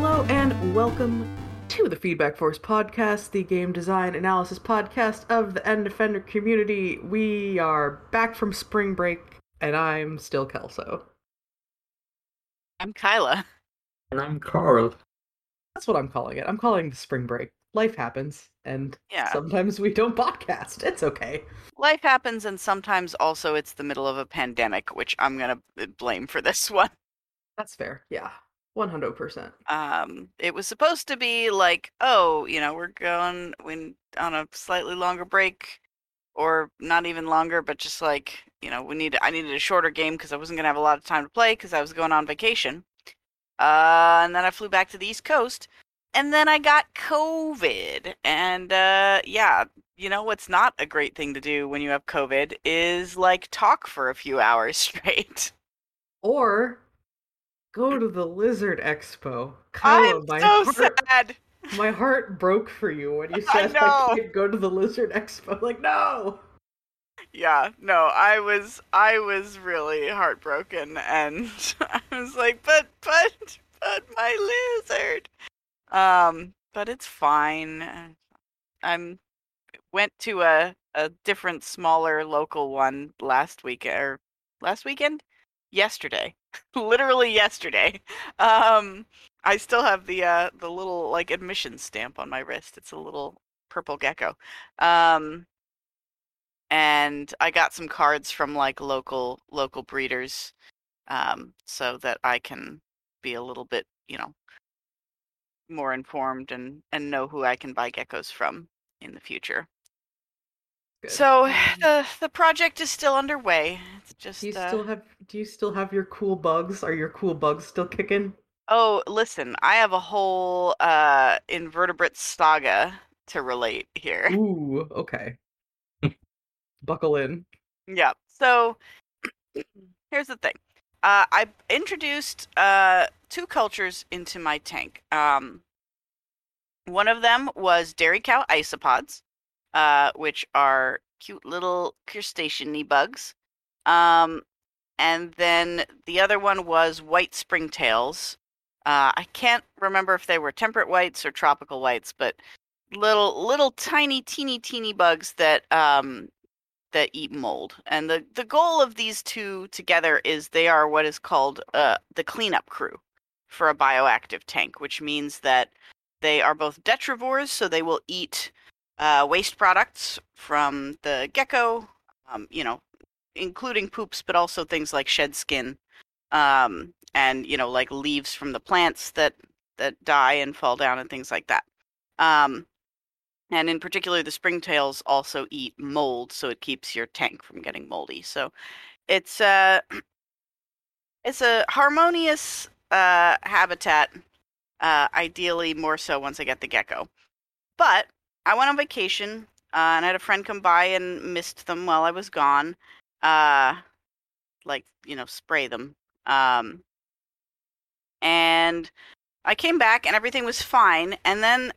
Hello and welcome to the Feedback Force podcast, the game design analysis podcast of the End Defender community. We are back from spring break, and I'm still Kelso. I'm Kyla. And I'm Carl. That's what I'm calling it. I'm calling the spring break. Life happens, and Yeah. sometimes we don't podcast. It's okay. Life happens, and sometimes also it's the middle of a pandemic, which I'm gonna blame for this one. That's fair. Yeah, one hundred percent. Um, it was supposed to be like, oh, you know, we're going when on a slightly longer break, or not even longer, but just like, you know, we need. I needed a shorter game because I wasn't gonna have a lot of time to play because I was going on vacation. Uh, and then I flew back to the East Coast, and then I got COVID, and uh, yeah, you know what's not a great thing to do when you have COVID is like talk for a few hours straight. Or go to the Lizard Expo. Kyla, I'm my so heart, sad. my heart broke for you when you I said I, can't go to the Lizard Expo. Like, no. Yeah, no, I was I was really heartbroken and I was like, but but but my lizard. Um, but it's fine. I'm went to a a different smaller local one last week or last weekend? Yesterday. Literally yesterday. Um I still have the uh the little like admission stamp on my wrist. It's a little purple gecko. Um and I got some cards from like local local breeders um so that I can be a little bit, you know, more informed and and know who I can buy geckos from in the future. Good. So Um, the the project is still underway. It's just do you uh, still have do you still have your cool bugs? Are your cool bugs still kicking? Oh, listen, I have a whole uh invertebrate saga to relate here. Ooh, okay. Buckle in. Yeah. So here's the thing. Uh, I introduced uh, two cultures into my tank. Um, one of them was dairy cow isopods, uh, which are cute little crustacean bugs. Um, and then the other one was white springtails. Uh, I can't remember if they were temperate whites or tropical whites, but little little tiny teeny teeny bugs that um, that eat mold. And the, the goal of these two together is they are what is called uh, the cleanup crew for a bioactive tank, which means that they are both detrivores, so they will eat uh, waste products from the gecko, um, you know, including poops, but also things like shed skin, um, and you know, like leaves from the plants that that die and fall down and things like that. Um, and in particular, the springtails also eat mold, so it keeps your tank from getting moldy. So it's a it's a harmonious uh, habitat. Uh, ideally, more so once I get the gecko. But I went on vacation uh, and I had a friend come by and mist them while I was gone. Uh, like you know, spray them. Um, and I came back and everything was fine. And then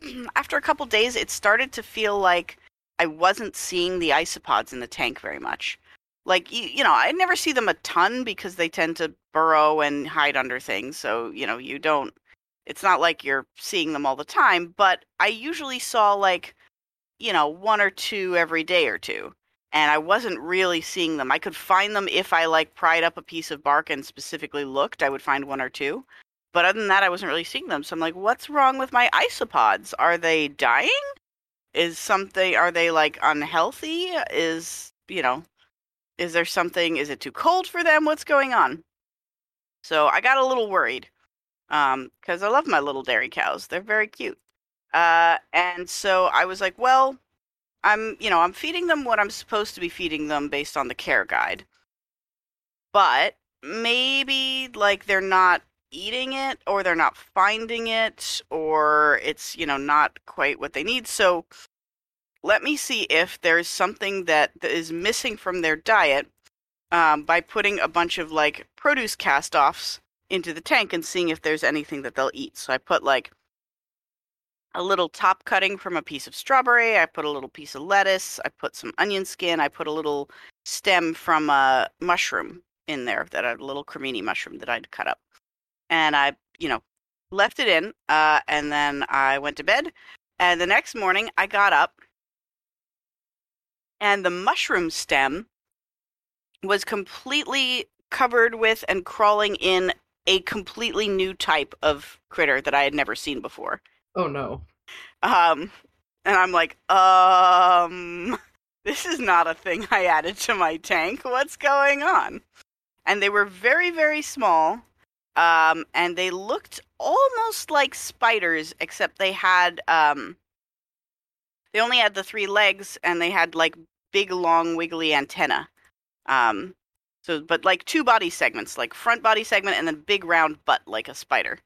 after a couple days, it started to feel like I wasn't seeing the isopods in the tank very much. Like you, you know, I never see them a ton because they tend to burrow and hide under things. So you know, you don't. It's not like you're seeing them all the time. But I usually saw like, you know, one or two every day or two, and I wasn't really seeing them. I could find them if I like pried up a piece of bark and specifically looked. I would find one or two. But other than that, I wasn't really seeing them. So I'm like, what's wrong with my isopods? Are they dying? Is something, are they like unhealthy? Is, you know, is there something, is it too cold for them? What's going on? So I got a little worried um, because I love my little dairy cows. They're very cute. Uh, and so I was like, well, I'm, you know, I'm feeding them what I'm supposed to be feeding them based on the care guide. But maybe like they're not eating it or they're not finding it or it's you know not quite what they need so let me see if there's something that, that is missing from their diet um, by putting a bunch of like produce cast offs into the tank and seeing if there's anything that they'll eat so i put like a little top cutting from a piece of strawberry i put a little piece of lettuce i put some onion skin i put a little stem from a mushroom in there that a little cremini mushroom that i'd cut up and I, you know, left it in, uh, and then I went to bed. And the next morning, I got up, and the mushroom stem was completely covered with and crawling in a completely new type of critter that I had never seen before. Oh no. Um, and I'm like, um, this is not a thing I added to my tank. What's going on? And they were very, very small. Um, and they looked almost like spiders, except they had, um, they only had the three legs and they had like big, long, wiggly antenna. Um, so, but like two body segments, like front body segment and then big round butt like a spider.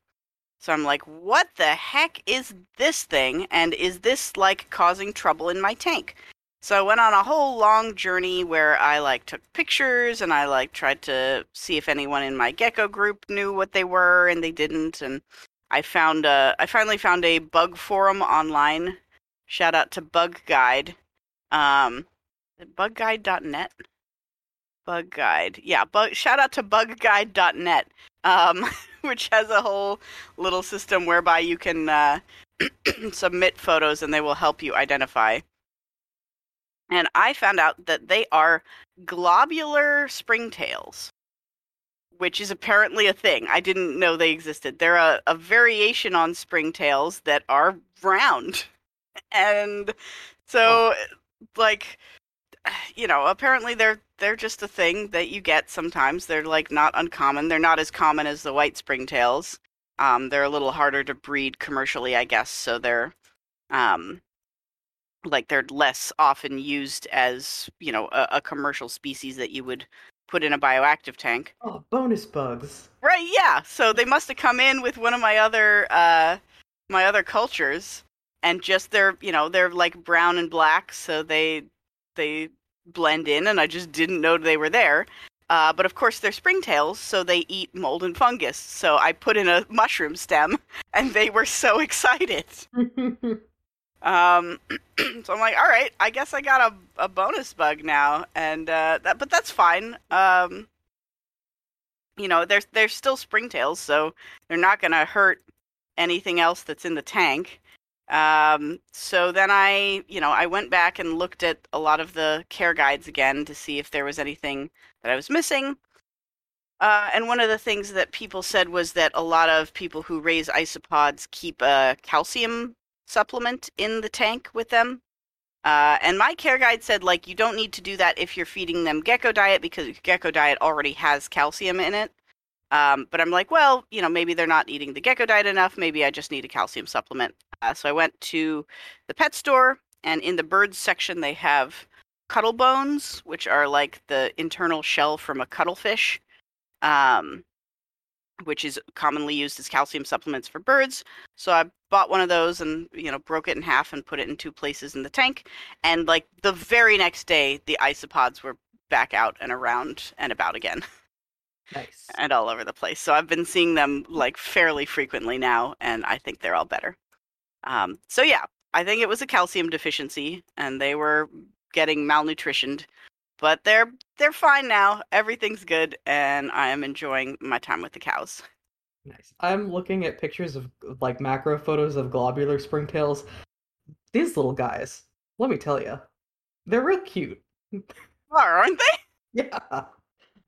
So I'm like, what the heck is this thing? And is this like causing trouble in my tank? So I went on a whole long journey where I like took pictures and I like tried to see if anyone in my gecko group knew what they were and they didn't and I found a I finally found a bug forum online. Shout out to Bug Guide. Um bugguide.net bug guide yeah bug shout out to bugguide.net um which has a whole little system whereby you can uh, submit photos and they will help you identify and I found out that they are globular springtails, which is apparently a thing. I didn't know they existed. They're a, a variation on springtails that are round. And so, like, you know, apparently they're they're just a thing that you get sometimes. They're like not uncommon. They're not as common as the white springtails. Um, they're a little harder to breed commercially, I guess. So they're um, like they're less often used as you know a, a, commercial species that you would put in a bioactive tank oh bonus bugs right yeah so they must have come in with one of my other uh my other cultures and just they're you know they're like brown and black so they they blend in and i just didn't know they were there uh, but of course they're springtails so they eat mold and fungus so i put in a mushroom stem and they were so excited Um, so I'm like, all right, I guess I got a, a bonus bug now, and uh, that, but that's fine. Um, you know, they're they're still springtails, so they're not gonna hurt anything else that's in the tank. Um, so then I, you know, I went back and looked at a lot of the care guides again to see if there was anything that I was missing. Uh, and one of the things that people said was that a lot of people who raise isopods keep a calcium supplement in the tank with them. Uh, and my care guide said, like, you don't need to do that if you're feeding them gecko diet because gecko diet already has calcium in it. Um, but I'm like, well, you know, maybe they're not eating the gecko diet enough. Maybe I just need a calcium supplement. Uh, so I went to the pet store, and in the birds section, they have cuttle bones, which are like the internal shell from a cuttlefish. Um, which is commonly used as calcium supplements for birds. So I bought one of those and you know broke it in half and put it in two places in the tank. And like the very next day, the isopods were back out and around and about again. Nice. and all over the place. So I've been seeing them like fairly frequently now, and I think they're all better. Um, so yeah, I think it was a calcium deficiency, and they were getting malnutritioned but they're they're fine now. Everything's good, and I am enjoying my time with the cows. Nice. I'm looking at pictures of like macro photos of globular springtails. These little guys, let me tell you, they're real cute. Are, aren't they? Yeah.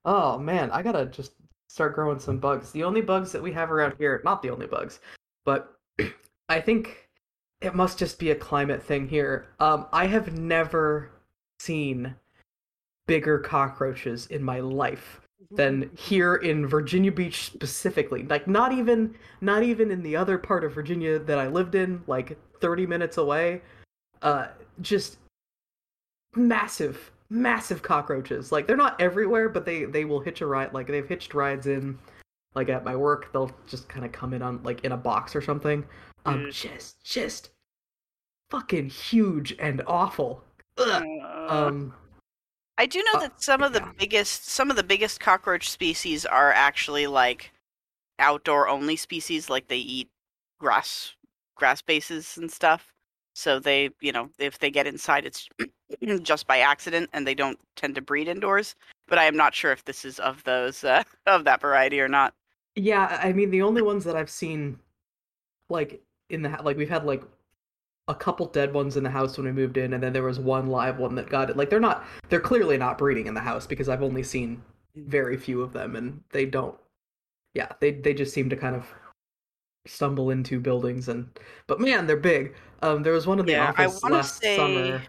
Oh man, I gotta just start growing some bugs. The only bugs that we have around here, not the only bugs, but I think it must just be a climate thing here. Um, I have never seen bigger cockroaches in my life than mm-hmm. here in Virginia Beach specifically. Like not even not even in the other part of Virginia that I lived in, like 30 minutes away. Uh just massive massive cockroaches. Like they're not everywhere, but they they will hitch a ride like they've hitched rides in like at my work, they'll just kind of come in on like in a box or something. Um mm. just just fucking huge and awful. Ugh. Um I do know uh, that some of the yeah. biggest some of the biggest cockroach species are actually like outdoor only species like they eat grass grass bases and stuff. So they, you know, if they get inside it's just by accident and they don't tend to breed indoors, but I am not sure if this is of those uh, of that variety or not. Yeah, I mean the only ones that I've seen like in the like we've had like a couple dead ones in the house when we moved in, and then there was one live one that got it. Like they're not they're clearly not breeding in the house because I've only seen very few of them, and they don't. Yeah, they they just seem to kind of stumble into buildings and but man they're big um there was one in the Yeah, office wanna last say- summer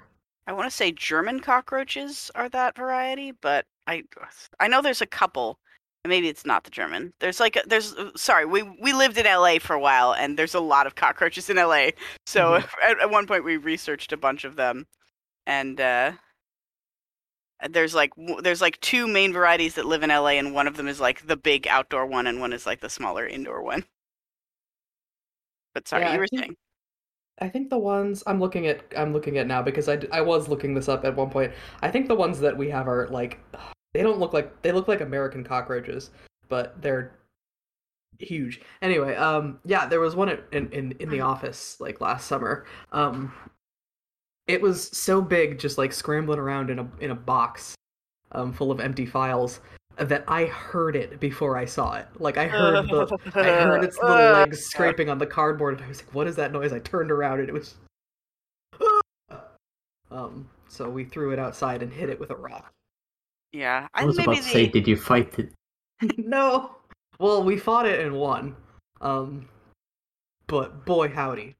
I want to say German cockroaches are that variety, but I I know there's a couple. Maybe it's not the German. There's like a, there's uh, sorry we we lived in LA for a while and there's a lot of cockroaches in LA. So at, at one point we researched a bunch of them, and uh, there's like w- there's like two main varieties that live in LA, and one of them is like the big outdoor one, and one is like the smaller indoor one. But sorry, Yeah, you were think- saying. I think the ones I'm looking at I'm looking at now because I, I was looking this up at one point. I think the ones that we have are like they don't look like they look like American cockroaches, but they're huge. Anyway, um yeah, there was one in in in the office like last summer. Um it was so big just like scrambling around in a in a box um full of empty files that I heard it before I saw it. Like I heard the I heard its little legs scraping on the cardboard, and I was like, "What is that noise?" I turned around, and it was. Um. So we threw it outside and hit it with a rock. Yeah, I I was maybe about to say, did you fight it? no. Well, we fought it and won. Um. But boy, howdy,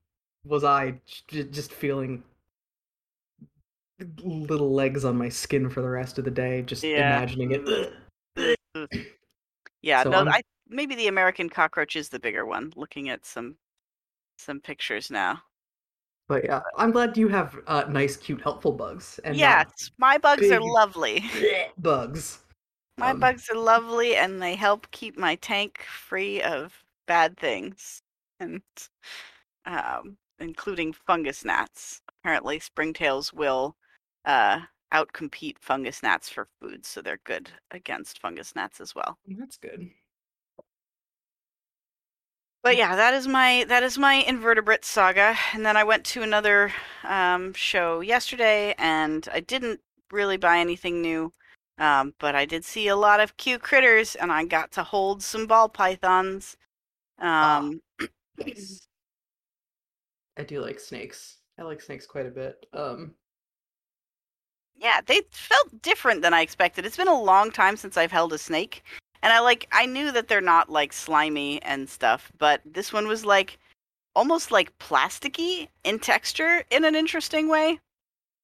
was I j- just feeling little legs on my skin for the rest of the day, just Yeah. imagining it. Yeah, So no, I maybe the American cockroach is the bigger one. Looking at some some pictures now. But yeah, I'm glad you have uh, nice, cute, helpful bugs and yes, my bugs are lovely. bugs. My Um, bugs are lovely, and they help keep my tank free of bad things, and um, including fungus gnats. Apparently, springtails will uh, outcompete fungus gnats for food, so they're good against fungus gnats as well. That's good. But yeah, that is my that is my invertebrate saga. And then I went to another um, show yesterday, and I didn't really buy anything new, um, but I did see a lot of cute critters, and I got to hold some ball pythons. Um, Nice. I do like snakes. I like snakes quite a bit. Um, yeah, they felt different than I expected. It's been a long time since I've held a snake, and I like I knew that they're not like slimy and stuff, but this one was like almost like plasticky in texture in an interesting way,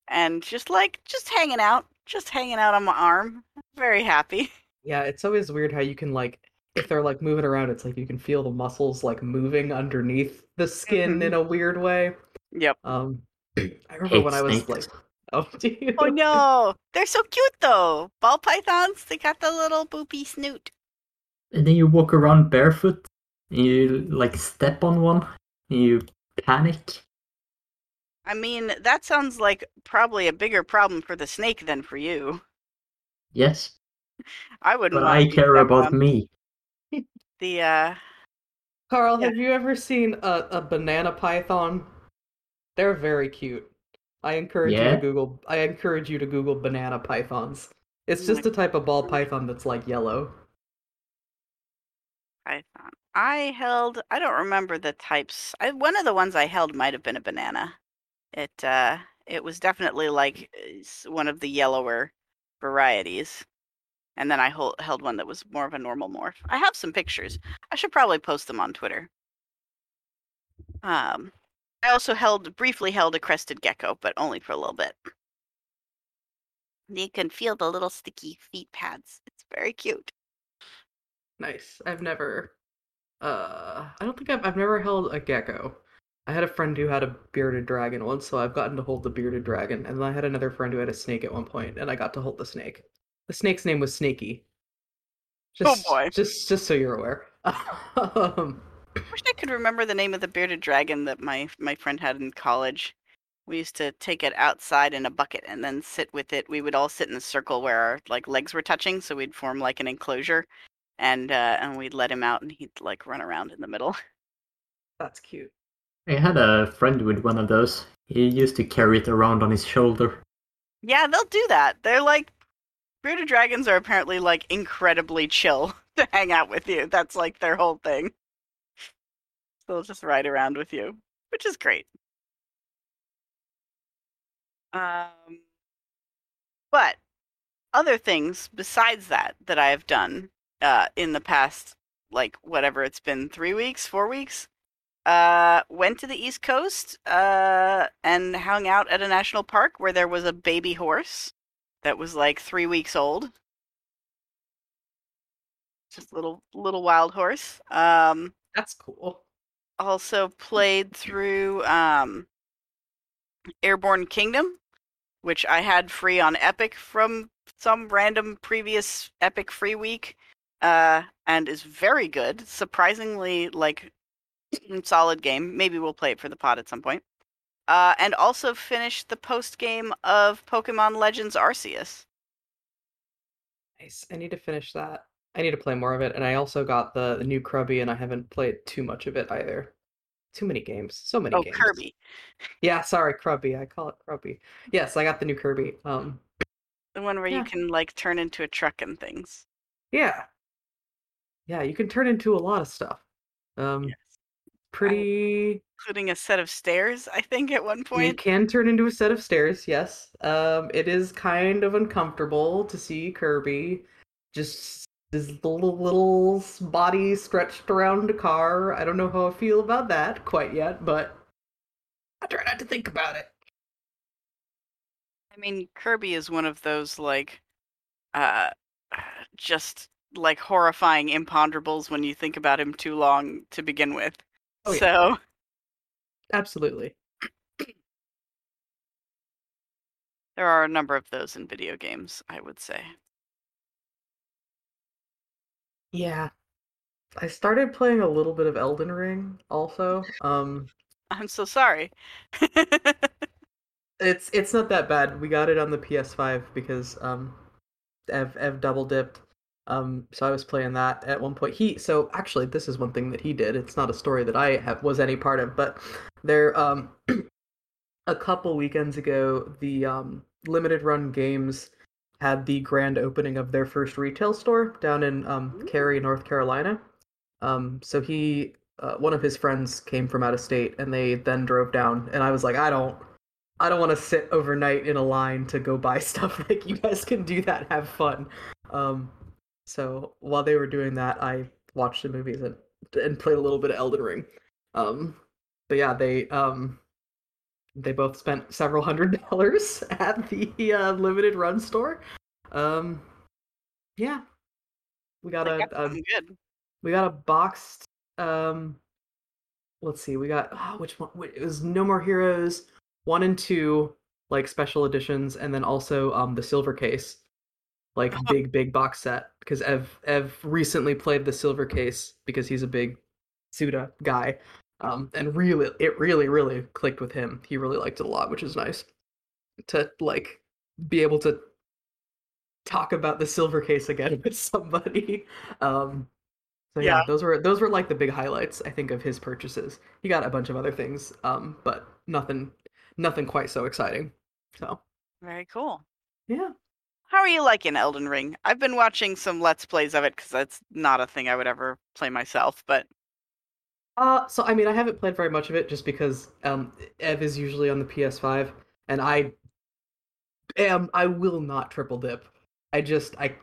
and just like just hanging out, just hanging out on my arm. Very happy. yeah, it's always weird how you can like if they're like moving around, it's like you can feel the muscles like moving underneath the skin in a weird way. Yep. Um, I remember Hate when I was snakes. like, oh, do you? Oh no, they're so cute though. Ball pythons, they got the little boopy snoot. And then you walk around barefoot, and you like step on one, and you panic. I mean, that sounds like probably a bigger problem for the snake than for you. Yes, I wouldn't. but I care about on. me. the uh Carl, Yeah. have you ever seen a, a banana python? They're very cute. I encourage you to Google. I encourage you to Google banana pythons. It's just a type of ball python that's like yellow. python. I held. I don't remember the types. I, one of the ones I held might have been a banana. It uh, it was definitely like one of the yellower varieties. And then I hol- held one that was more of a normal morph. I have some pictures. I should probably post them on Twitter. Um, I also held briefly held a crested gecko, but only for a little bit. You can feel the little sticky feet pads. It's very cute. Nice. I've never. Uh, I don't think I've. I've never held a gecko. I had a friend who had a bearded dragon once, so I've gotten to hold the bearded dragon, and then I had another friend who had a snake at one point, and I got to hold the snake. The snake's name was Snaky. Just, boy. Just, just so you're aware. um, wish I could remember the name of the bearded dragon that my my friend had in college. We used to take it outside in a bucket and then sit with it. We would all sit in a circle where our like legs were touching, so we'd form like an enclosure, and uh, and we'd let him out, and he'd like run around in the middle. that's cute. I had a friend with one of those. He used to carry it around on his shoulder. yeah, they'll do that. They're like bearded dragons are apparently like incredibly chill to hang out with you. That's like their whole thing. They'll just ride around with you, which is great. Um, but other things besides that that I have done uh, in the past, like whatever it's been, three weeks, four weeks, uh, went to the East Coast uh, and hung out at a national park where there was a baby horse that was like three weeks old. Just little little wild horse. Um, That's cool. Also played through um, Airborne Kingdom, which I had free on Epic from some random previous Epic free week, uh, and is very good. Surprisingly, like solid game. Maybe we'll play it for the pod at some point. Uh, and also finished the post game of Pokemon Legends Arceus. Nice. I need to finish that. I need to play more of it, and I also got the, the new Krubby, and I haven't played too much of it either. Too many games. So many Oh, games. Kirby. Yeah, sorry, Krubby. I call it Krubby. Yes, I got the new Kirby. Um, The one where Yeah. you can like turn into a truck and things. yeah, yeah, you can turn into a lot of stuff. Um, Yes. pretty. Including a set of stairs, I think, at one point. You can turn into a set of stairs. Yes. Um, it is kind of uncomfortable to see Kirby just his little little body stretched around a car. I don't know how I feel about that quite yet, but I try not to think about it. I mean, Kirby is one of those like uh just like horrifying imponderables when you think about him too long to begin with. Oh, yeah. So, Absolutely. there are a number of those in video games, I would say. Yeah. I started playing a little bit of Elden Ring also. Um I'm so sorry. it's it's not that bad. We got it on the PS5 because um Ev Ev double dipped. Um so I was playing that at one point. He so actually this is one thing that he did. It's not a story that I have was any part of, but there um a couple weekends ago the um limited run games had the grand opening of their first retail store down in um Cary, North Carolina. Um so he uh, one of his friends came from out of state and they then drove down and I was like I don't I don't want to sit overnight in a line to go buy stuff. Like you guys can do that, have fun. Um, so while they were doing that, I watched the movies and and played a little bit of Elden Ring. Um, but yeah, they um they both spent several hundred dollars at the uh, limited run store. Um, yeah, we got a, a good. we got a boxed um let's see we got oh, which one it was no more heroes one and two like special editions and then also um the silver case like big big box set because ev ev recently played the silver case because he's a big suda guy um and really it really really clicked with him he really liked it a lot which is nice to like be able to talk about the silver case again with somebody um so yeah, Yeah. those were those were like the big highlights I think of his purchases. He got a bunch of other things, um, but nothing nothing quite so exciting. So Very cool. yeah, How are you liking Elden Ring? I've been watching some Let's Plays of it because that's not a thing I would ever play myself, but uh, so I mean I haven't played very much of it just because um, Ev is usually on the PS5, and I am I will not triple dip. I just I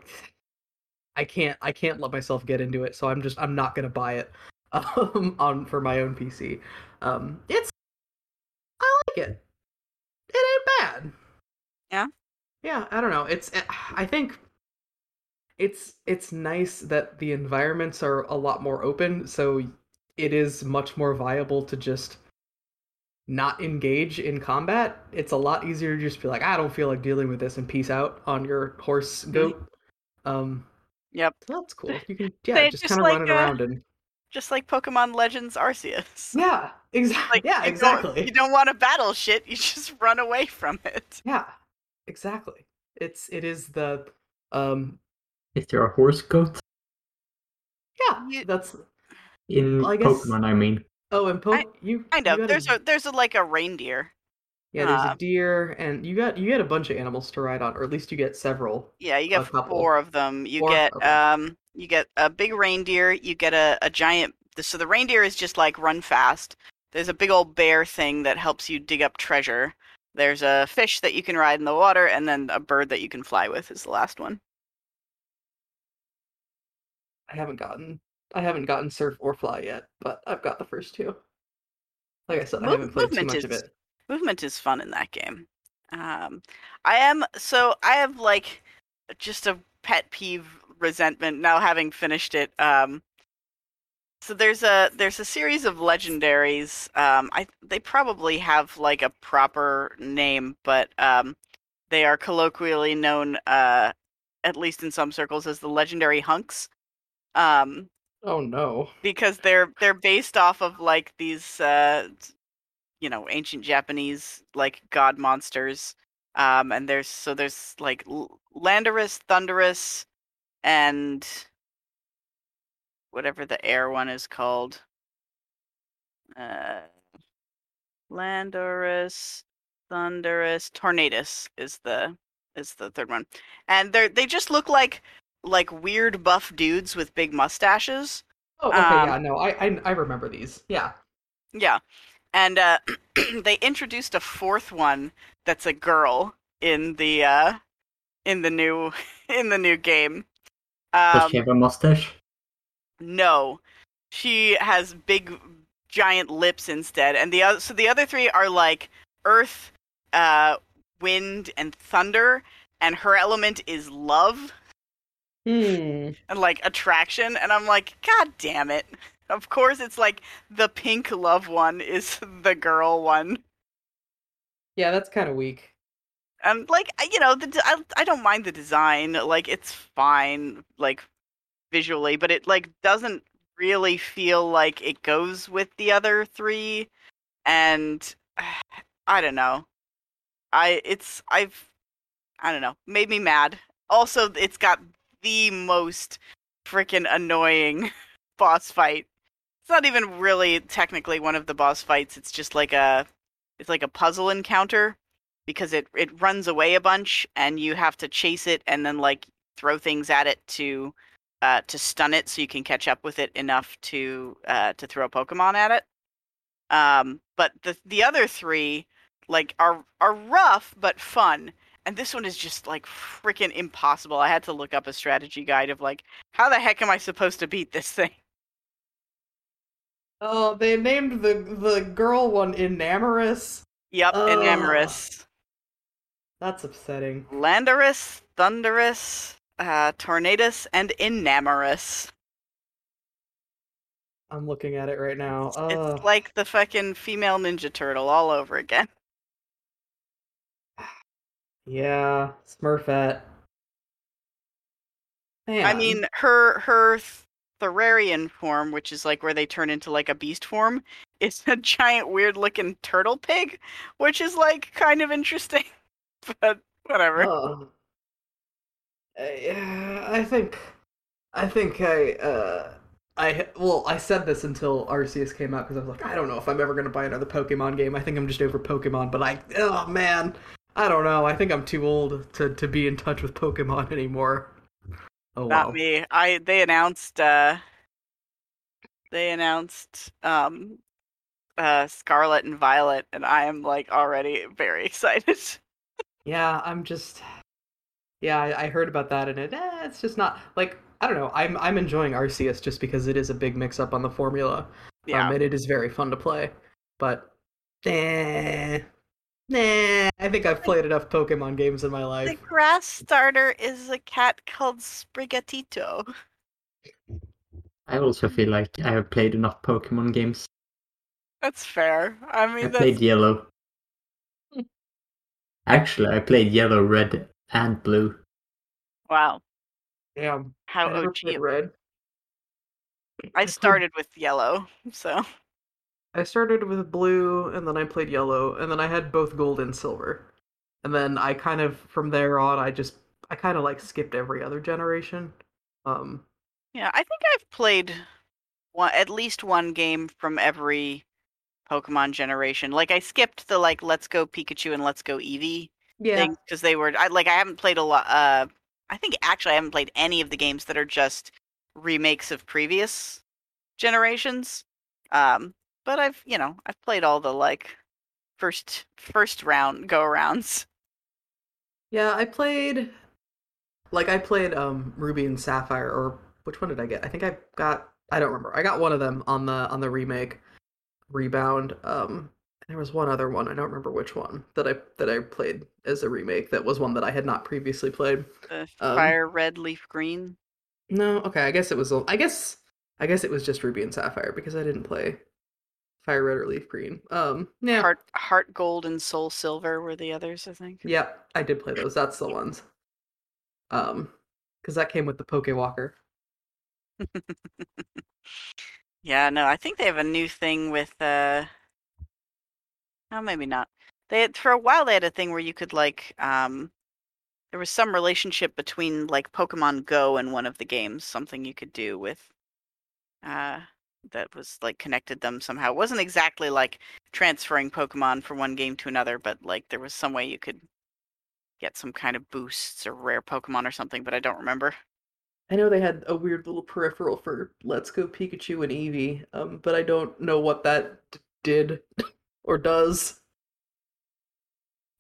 I can't I can't let myself get into it, so I'm just I'm not gonna buy it um, on for my own PC. Um, it's I like it. It ain't bad. Yeah? Yeah, I don't know. It's I think it's it's nice that the environments are a lot more open, so it is much more viable to just not engage in combat. It's a lot easier to just be like, I don't feel like dealing with this and peace out on your horse goat. Um Yep. so that's cool. You can yeah, They- just, just kind of like, run it uh, around and just like Pokemon Legends Arceus. Yeah, exactly. Like yeah, you don't- exactly. You don't want to battle shit, you just run away from it. Yeah, exactly. It's it is the um Is there a horse goat yeah, You- that's in Well, I guess- Pokemon? I mean, oh and po- I- you Kind you of. There's a there's a like a reindeer. yeah, there's uh, a deer and you got you get a bunch of animals to ride on, or at least you get several. Yeah, you get couple. four of them. You Four? get Okay. um you get a big reindeer, you get a, a giant so the reindeer is just like run fast. There's a big old bear thing that helps you dig up treasure. There's a fish that you can ride in the water, and then a bird that you can fly with is the last one. I haven't gotten I haven't gotten surf or fly yet, but I've got the first two. Like I said, I haven't played too much of is- it. movement is fun in that game. Um, I am so I have like just a pet peeve resentment now having finished it. Um, so there's a there's a series of legendaries. Um, I they probably have like a proper name, but um, they are colloquially known, uh, at least in some circles, as the legendary hunks. Um, Oh no. because they're they're based off of like these uh you know ancient japanese like god monsters um and there's so there's like landorus thundurus and whatever the air one is called uh landorus thundurus tornadus is the is the third one and they're they just look like like weird buff dudes with big mustaches Oh, okay, Um, yeah, no, I, I I remember these. Yeah. Yeah. And uh, they introduced a fourth one that's a girl in the uh, in the new in the new game. Does Um, she have a mustache? no, she has big giant lips instead, and the other so the other three are like earth, uh, wind, and thunder, and her element is love Hmm. and like attraction, and I'm like, God damn it! Of course, it's like the pink love one is the girl one. Yeah, that's kind of weak. and like you know the I, I don't mind the design like it's fine like visually but it like doesn't really feel like it goes with the other three and i don't know i it's i've i don't know made me mad also it's got the most freaking annoying boss fight. It's not even really technically one of the boss fights it's just like a it's like a puzzle encounter because it it runs away a bunch and you have to chase it and then like throw things at it to uh to stun it so you can catch up with it enough to uh to throw a pokemon at it. Um but the the other three like are are rough but fun and this one is just like freaking impossible i had to look up a strategy guide of like how the heck am i supposed to beat this thing Oh, they named the the girl one Enamorus. yep Ugh. enamorus That's upsetting. Landorus, Thundurus, uh, Tornadus, and Enamorus. I'm looking at it right now. It's Ugh. like the fucking female Ninja Turtle all over again. Yeah, Smurfette. Man. I mean, her her Therian form, which is like where they turn into like a beast form, is a giant weird looking turtle pig, which is like kind of interesting. but whatever. Ugh. I, I think, I think I, uh, I well, I said this until Arceus came out because I was like, I don't know if I'm ever gonna buy another Pokemon game. I think I'm just over Pokemon. But I, oh man, I don't know. I think I'm too old to to be in touch with Pokemon anymore. Oh Not wow. me. I they announced uh they announced um uh Scarlet and Violet and I am like already very excited. Yeah, I'm just. Yeah, I, I heard about that, and it, eh, it's just not like I don't know. I'm I'm enjoying Arceus just because it is a big mix up on the formula. Yeah. Um, and it is very fun to play. But, eh, nah. I think I've played enough Pokemon games in my life. the grass starter is a cat called Sprigatito. I also feel like I have played enough Pokemon games. That's fair. I I mean that's played Yellow. Actually, I played Yellow, Red, and Blue. wow. Damn. How I never OG. Red. I started with yellow, so I started with blue, and then I played yellow, and then I had both gold and silver. And then I kind of, from there on, I just, I kind of like skipped every other generation. Um, yeah, I think I've played one at least one game from every Pokemon generation. Like I skipped the like Let's Go Pikachu and Let's Go Eevee yeah. thing because they were I like I haven't played a lot. Uh, I think actually I haven't played any of the games that are just remakes of previous generations. Um, but I've you know I've played all the like first first round go arounds. Yeah, I played like I played um Ruby and Sapphire or which one did I get? I think I got I don't remember. I got one of them on the on the remake rebound. Um there was one other one, I don't remember which one that I that I played as a remake that was one that I had not previously played. Um, fire red leaf green. No, okay, I guess it was I guess I guess it was just Ruby and Sapphire because I didn't play Fire Red or Leaf Green. Um yeah. Heart heart gold and soul silver were the others, I think. Yep, I did play those. That's the ones. Um cuz that came with the Poke Walker. Yeah, no, I think they have a new thing with uh Oh, maybe not. They had, for a while they had a thing where you could like um there was some relationship between like Pokemon Go and one of the games, something you could do with uh that was like connected them somehow. It wasn't exactly like transferring Pokemon from one game to another, but like there was some way you could get some kind of boosts or rare Pokemon or something, but I don't remember. I know they had a weird little peripheral for Let's Go Pikachu and Eevee, um, but I don't know what that d- did or does.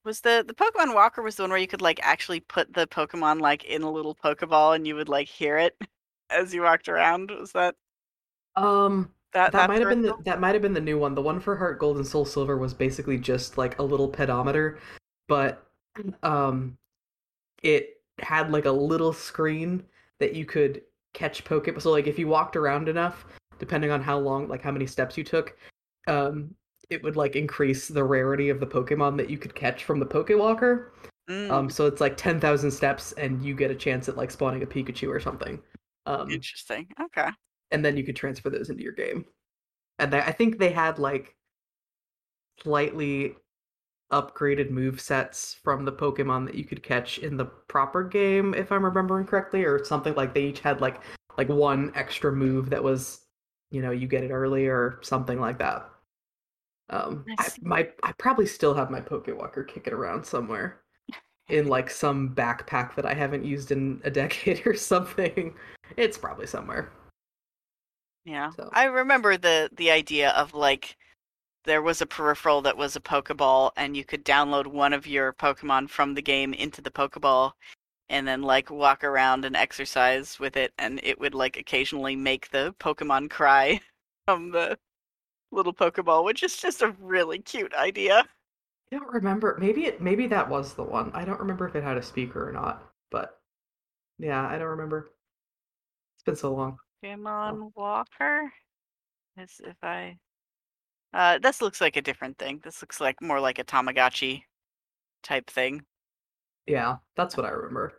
Was the the Pokemon Walker was the one where you could like actually put the Pokemon like in a little Pokeball and you would like hear it as you walked around? Was that Um, that that might have been the, that might have been the new one. The one for Heart Gold and Soul Silver was basically just like a little pedometer, but um, it had like a little screen that you could catch Pokemon. So like if you walked around enough, depending on how long, like how many steps you took, um, it would like increase the rarity of the Pokemon that you could catch from the Pokewalker. Mm, Um, so it's like ten thousand steps, and you get a chance at like spawning a Pikachu or something. Um, interesting. Okay. And then you could transfer those into your game. And they, I think they had like slightly upgraded move sets from the Pokemon that you could catch in the proper game, if I'm remembering correctly, or something like they each had like like one extra move that was, you know, you get it early or something like that. Um, I I, my I probably still have my Pokewalker kicking around somewhere in like some backpack that I haven't used in a decade or something. It's probably somewhere. Yeah. So- I remember the the idea of like there was a peripheral that was a Pokeball and you could download one of your Pokemon from the game into the Pokeball and then like walk around and exercise with it and it would like occasionally make the Pokemon cry from the little Pokeball, which is just a really cute idea. I don't remember. Maybe it. Maybe that was the one. I don't remember if it had a speaker or not. But yeah, I don't remember. It's been so long. Pokemon Walker? As if I uh this looks like a different thing. This looks like more like a Tamagotchi type thing. Yeah, that's what I remember.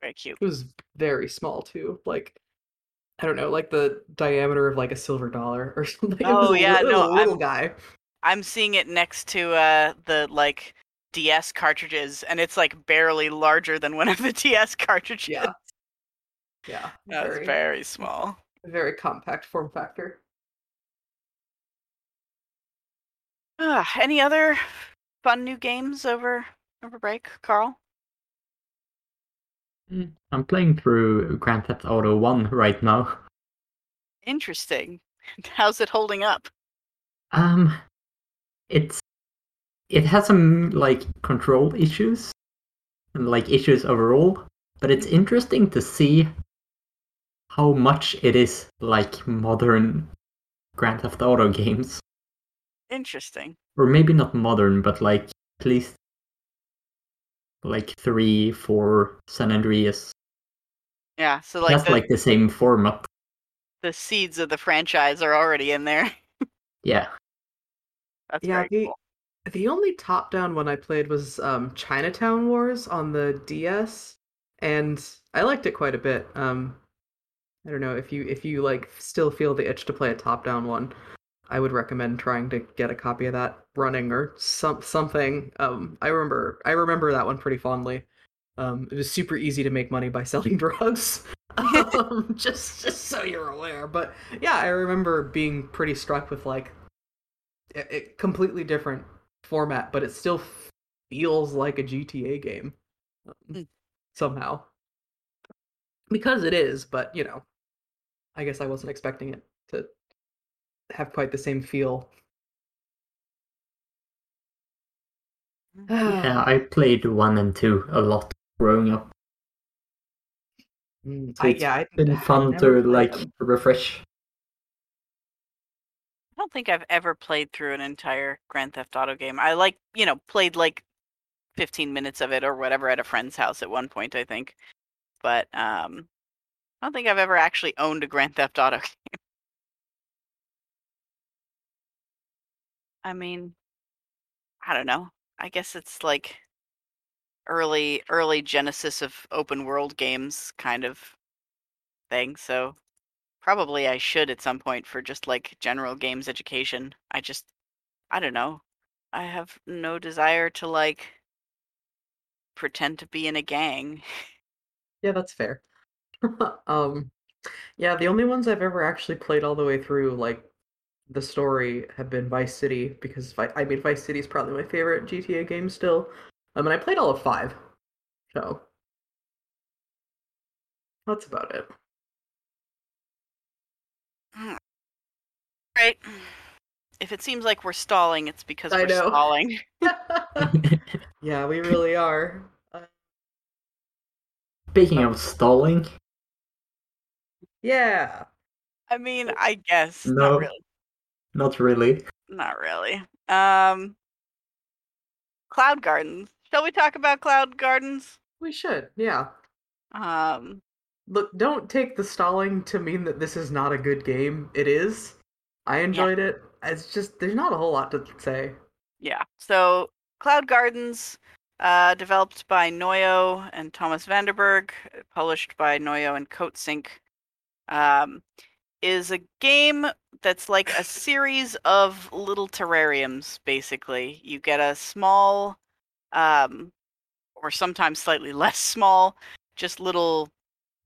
Very cute. It was very small too. Like I don't know, like the diameter of like a silver dollar or something. Oh, yeah, li- it was no, little I'm- guy. I'm seeing it next to uh the like DS cartridges and it's like barely larger than one of the DS cartridges. Yeah. Yeah, That's very, very small. very compact form factor. Ah, any other fun new games over over break, Carl? Mm, I'm playing through Grand Theft Auto 1 right now. Interesting. How's it holding up? Um, it's it has some like control issues and like issues overall, but it's interesting to see how much it is like modern Grand Theft Auto games, Interesting. or maybe not modern, but like at least like three, four San Andreas. Yeah, so It like has the, like the same format. the seeds of the franchise are already in there. Yeah. That's Yeah, very the- cool. The only top-down one I played was um, Chinatown Wars on the DS, and I liked it quite a bit. Um, I don't know if you if you like still feel the itch to play a top-down one, I would recommend trying to get a copy of that running or some something. Um, I remember I remember that one pretty fondly. Um, it was super easy to make money by selling drugs. um, just just so you're aware. But yeah, I remember being pretty struck with like it, it completely different format, but it still feels like a GTA game um, Mm. somehow. Because it is, but you know, I guess I wasn't expecting it to have quite the same feel. yeah, I played one and two a lot growing up. Mm, So I, it's yeah, I, Been I've fun never to like them. refresh. I don't think I've ever played through an entire Grand Theft Auto game. I like, you know, played like 15 minutes of it or whatever at a friend's house at one point, I think. But um I don't think I've ever actually owned a Grand Theft Auto game. I mean, I don't know. I guess it's like early early genesis of open world games kind of thing, so probably I should at some point for just like general games education. I just I don't know. I have no desire to like pretend to be in a gang. Yeah, that's fair. um, yeah, the only ones I've ever actually played all the way through, like the story, have been Vice City because Vi- I mean Vice City is probably my favorite GTA game still. Um, and I played all of five, so that's about it. Right. If it seems like we're stalling, it's because I we're know. stalling. yeah, we really are. Speaking of stalling, yeah. I mean, I guess No. not really. not really. Not really. Um Cloud Gardens. Shall we talk about Cloud Gardens? We should, yeah. Um Look, don't take the stalling to mean that this is not a good game. It is. I enjoyed it. It's just there's not a whole lot to say. Yeah. So Cloud Gardens, uh, developed by Noio and Thomas van den Berge, published by Noio and Coatsink, um, is a game that's like a series of little terrariums. Basically, you get a small, um, or sometimes slightly less small, just little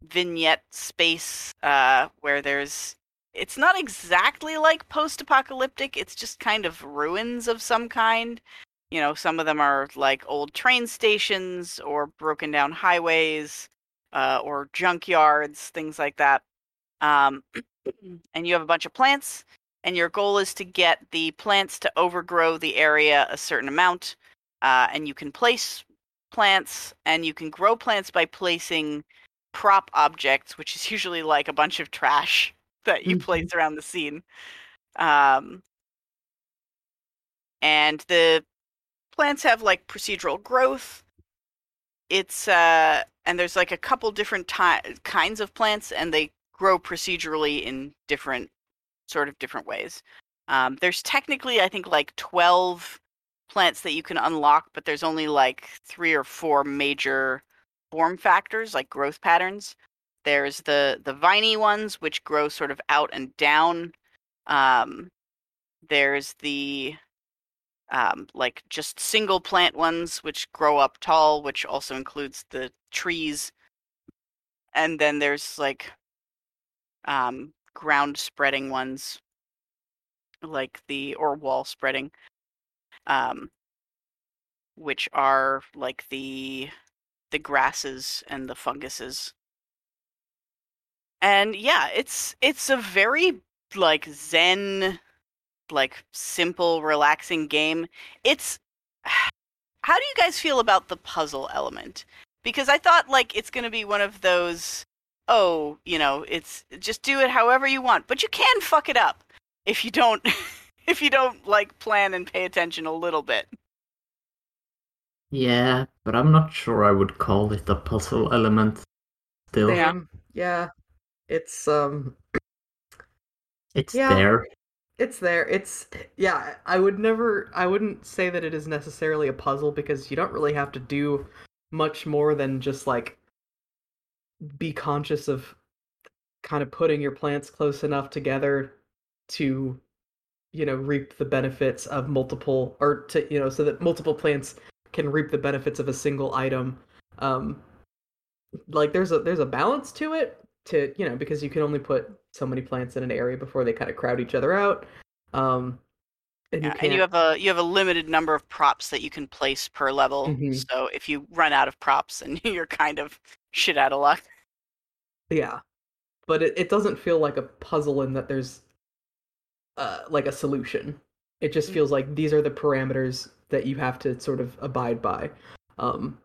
vignette space uh, where there's it's not exactly like post-apocalyptic it's just kind of ruins of some kind you know some of them are like old train stations or broken down highways uh, or junkyards things like that um, and you have a bunch of plants and your goal is to get the plants to overgrow the area a certain amount uh, and you can place plants and you can grow plants by placing prop objects which is usually like a bunch of trash that you Mhm. place around the scene um, and the plants have like procedural growth it's uh and there's like a couple different ti- kinds of plants and they grow procedurally in different sort of different ways. Um, there's technically i think like 12 plants that you can unlock but there's only like three or four major form factors like growth patterns. There's the the viney ones which grow sort of out and down. Um, there's the um, like just single plant ones which grow up tall which also includes the trees. And then there's like um, ground spreading ones like the or wall spreading um, which are like the the grasses and the funguses. And yeah it's it's a very like zen like simple relaxing game. It's how do you guys feel about the puzzle element? Because i thought like it's going to be one of those oh you know it's just do it however you want but you can fuck it up if you don't if you don't like plan and pay attention a little bit Yeah, but I'm not sure I would call it a puzzle element. Still, Damn. Yeah. It's um it's Yeah. there. it's there. It's yeah, I would never I wouldn't say that it is necessarily a puzzle because you don't really have to do much more than just like be conscious of kind of putting your plants close enough together to you know reap the benefits of multiple or to you know so that multiple plants can reap the benefits of a single item um like there's a there's a balance to it to you know because you can only put so many plants in an area before they kind of crowd each other out um and Yeah, you and you have a you have a limited number of props that you can place per level Mhm. so if you run out of props and you're kind of shit out of luck yeah but it, it doesn't feel like a puzzle in that there's uh, like a solution. It just Mm. feels like these are the parameters that you have to sort of abide by. Um,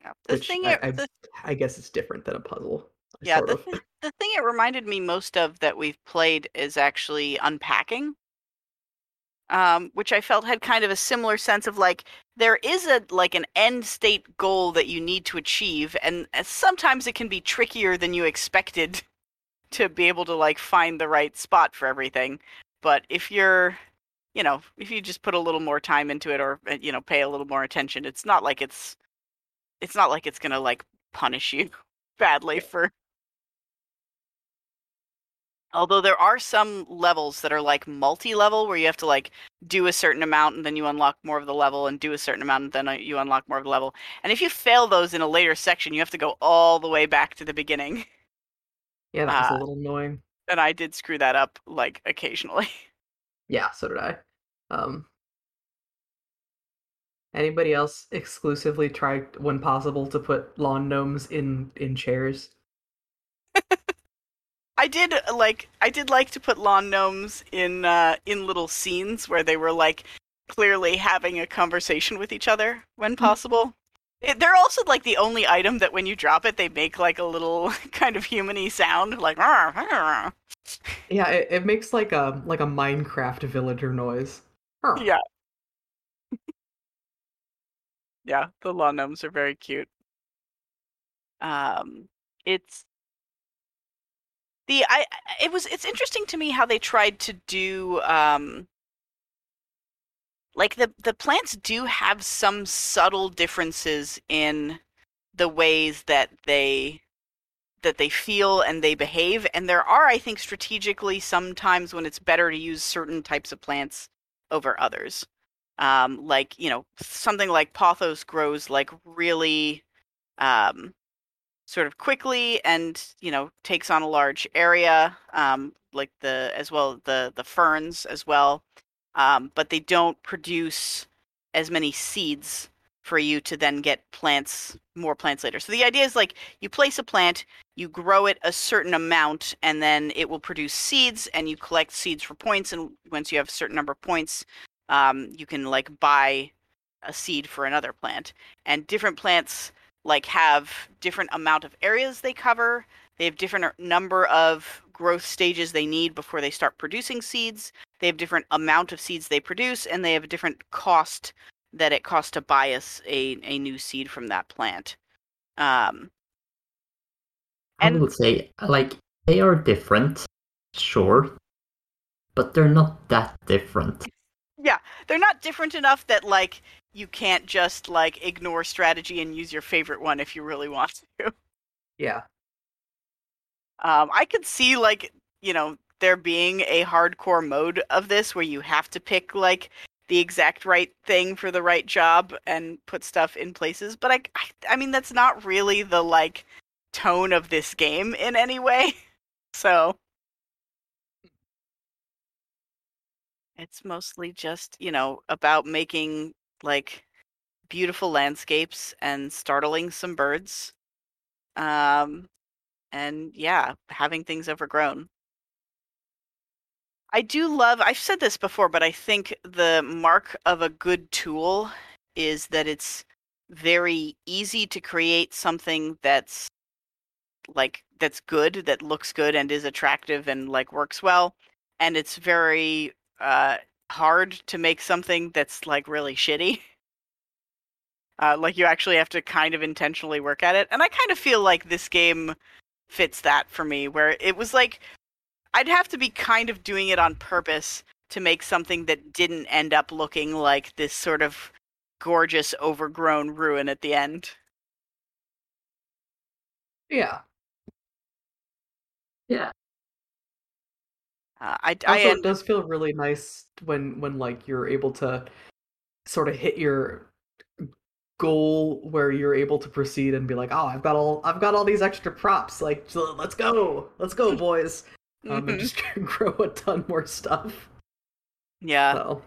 Yeah. The which thing I, the, I guess it's different than a puzzle. yeah, the, th- the thing it reminded me most of that we've played is actually unpacking. Um, which I felt had kind of a similar sense of like there is a like an end state goal that you need to achieve, and uh, sometimes it can be trickier than you expected to be able to like find the right spot for everything. But if you're you know, if you just put a little more time into it or uh, you know, pay a little more attention, it's not like it's it's not like it's going to like punish you badly for Although there are some levels that are like multi-level where you have to like do a certain amount and then you unlock more of the level and do a certain amount and then uh, you unlock more of the level. And if you fail those in a later section, you have to go all the way back to the beginning. yeah, that was uh, a little annoying. And I did screw that up like occasionally. Yeah, so did I. Um, anybody else exclusively try when possible to put lawn gnomes in in chairs? I did uh, like I did like to put lawn gnomes in uh, in little scenes where they were like clearly having a conversation with each other when possible. It, they're also like the only item that when you drop it, they make like a little kind of humany sound, like. Yeah, it, it makes like a like a Minecraft villager noise. Yeah. yeah, the lawn gnomes are very cute. Um, it's the I it was it's interesting to me how they tried to do um like the the plants do have some subtle differences in the ways that they that they feel and they behave and there are i think strategically sometimes when it's better to use certain types of plants over others. Um, like you know something like pothos grows like really um, sort of quickly and you know takes on a large area um, like the as well the the ferns as well um, but they don't produce as many seeds for you to then get plants more plants later. So the idea is like you place a plant you grow it a certain amount and then it will produce seeds and you collect seeds for points and once you have a certain number of points um, you can like buy a seed for another plant. And different plants like have different amount of areas they cover. They have different er, number of growth stages they need before they start producing seeds. They have different amount of seeds they produce and they have a different cost that it costs to buy us a, a new seed from that plant. Um, I And- would say like they are different, sure, but they're not that different. Yeah, they're not different enough that like you can't just like ignore strategy and use your favorite one if you really want to. Yeah. Um, I could see like you know there being a hardcore mode of this where you have to pick like the exact right thing for the right job and put stuff in places, but I I, I mean that's not really the like tone of this game in any way. So it's mostly just, you know, about making like beautiful landscapes and startling some birds. Um and yeah, having things overgrown. I do love I've said this before, but I think the mark of a good tool is that it's very easy to create something that's like that's good, that looks good and is attractive and like works well, and it's very uh hard to make something that's like really shitty. Uh, like you actually have to kind of intentionally work at it, and I kind of feel like this game fits that for me, where it was like I'd have to be kind of doing it on purpose to make something that didn't end up looking like this sort of gorgeous overgrown ruin at the end. Yeah. Yeah, Uh, I, I Also, end it does feel really nice when when like you're able to sort of hit your goal where you're able to proceed and be like, oh, I've got all I've got all these extra props. Like, let's go, let's go, boys. Um, and Mhm. just grow a ton more stuff. yeah. So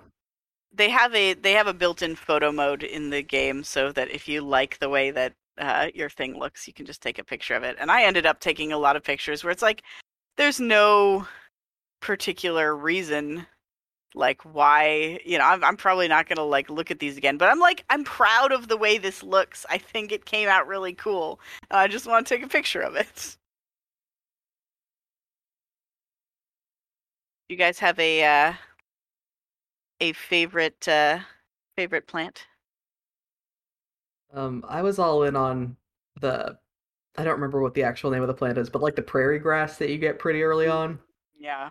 they have a they have a built-in photo mode in the game so that if you like the way that uh, your thing looks. You can just take a picture of it. And I ended up taking a lot of pictures where it's like there's no particular reason like why you know I'm, I'm probably not gonna like look at these again but i'm like i'm proud of the way this looks. I think it came out really cool. I just want to take a picture of it. You guys have a uh a favorite uh favorite plant? Um, I was all in on the. I don't remember what the actual name of the plant is, but like the prairie grass that you get pretty early on. yeah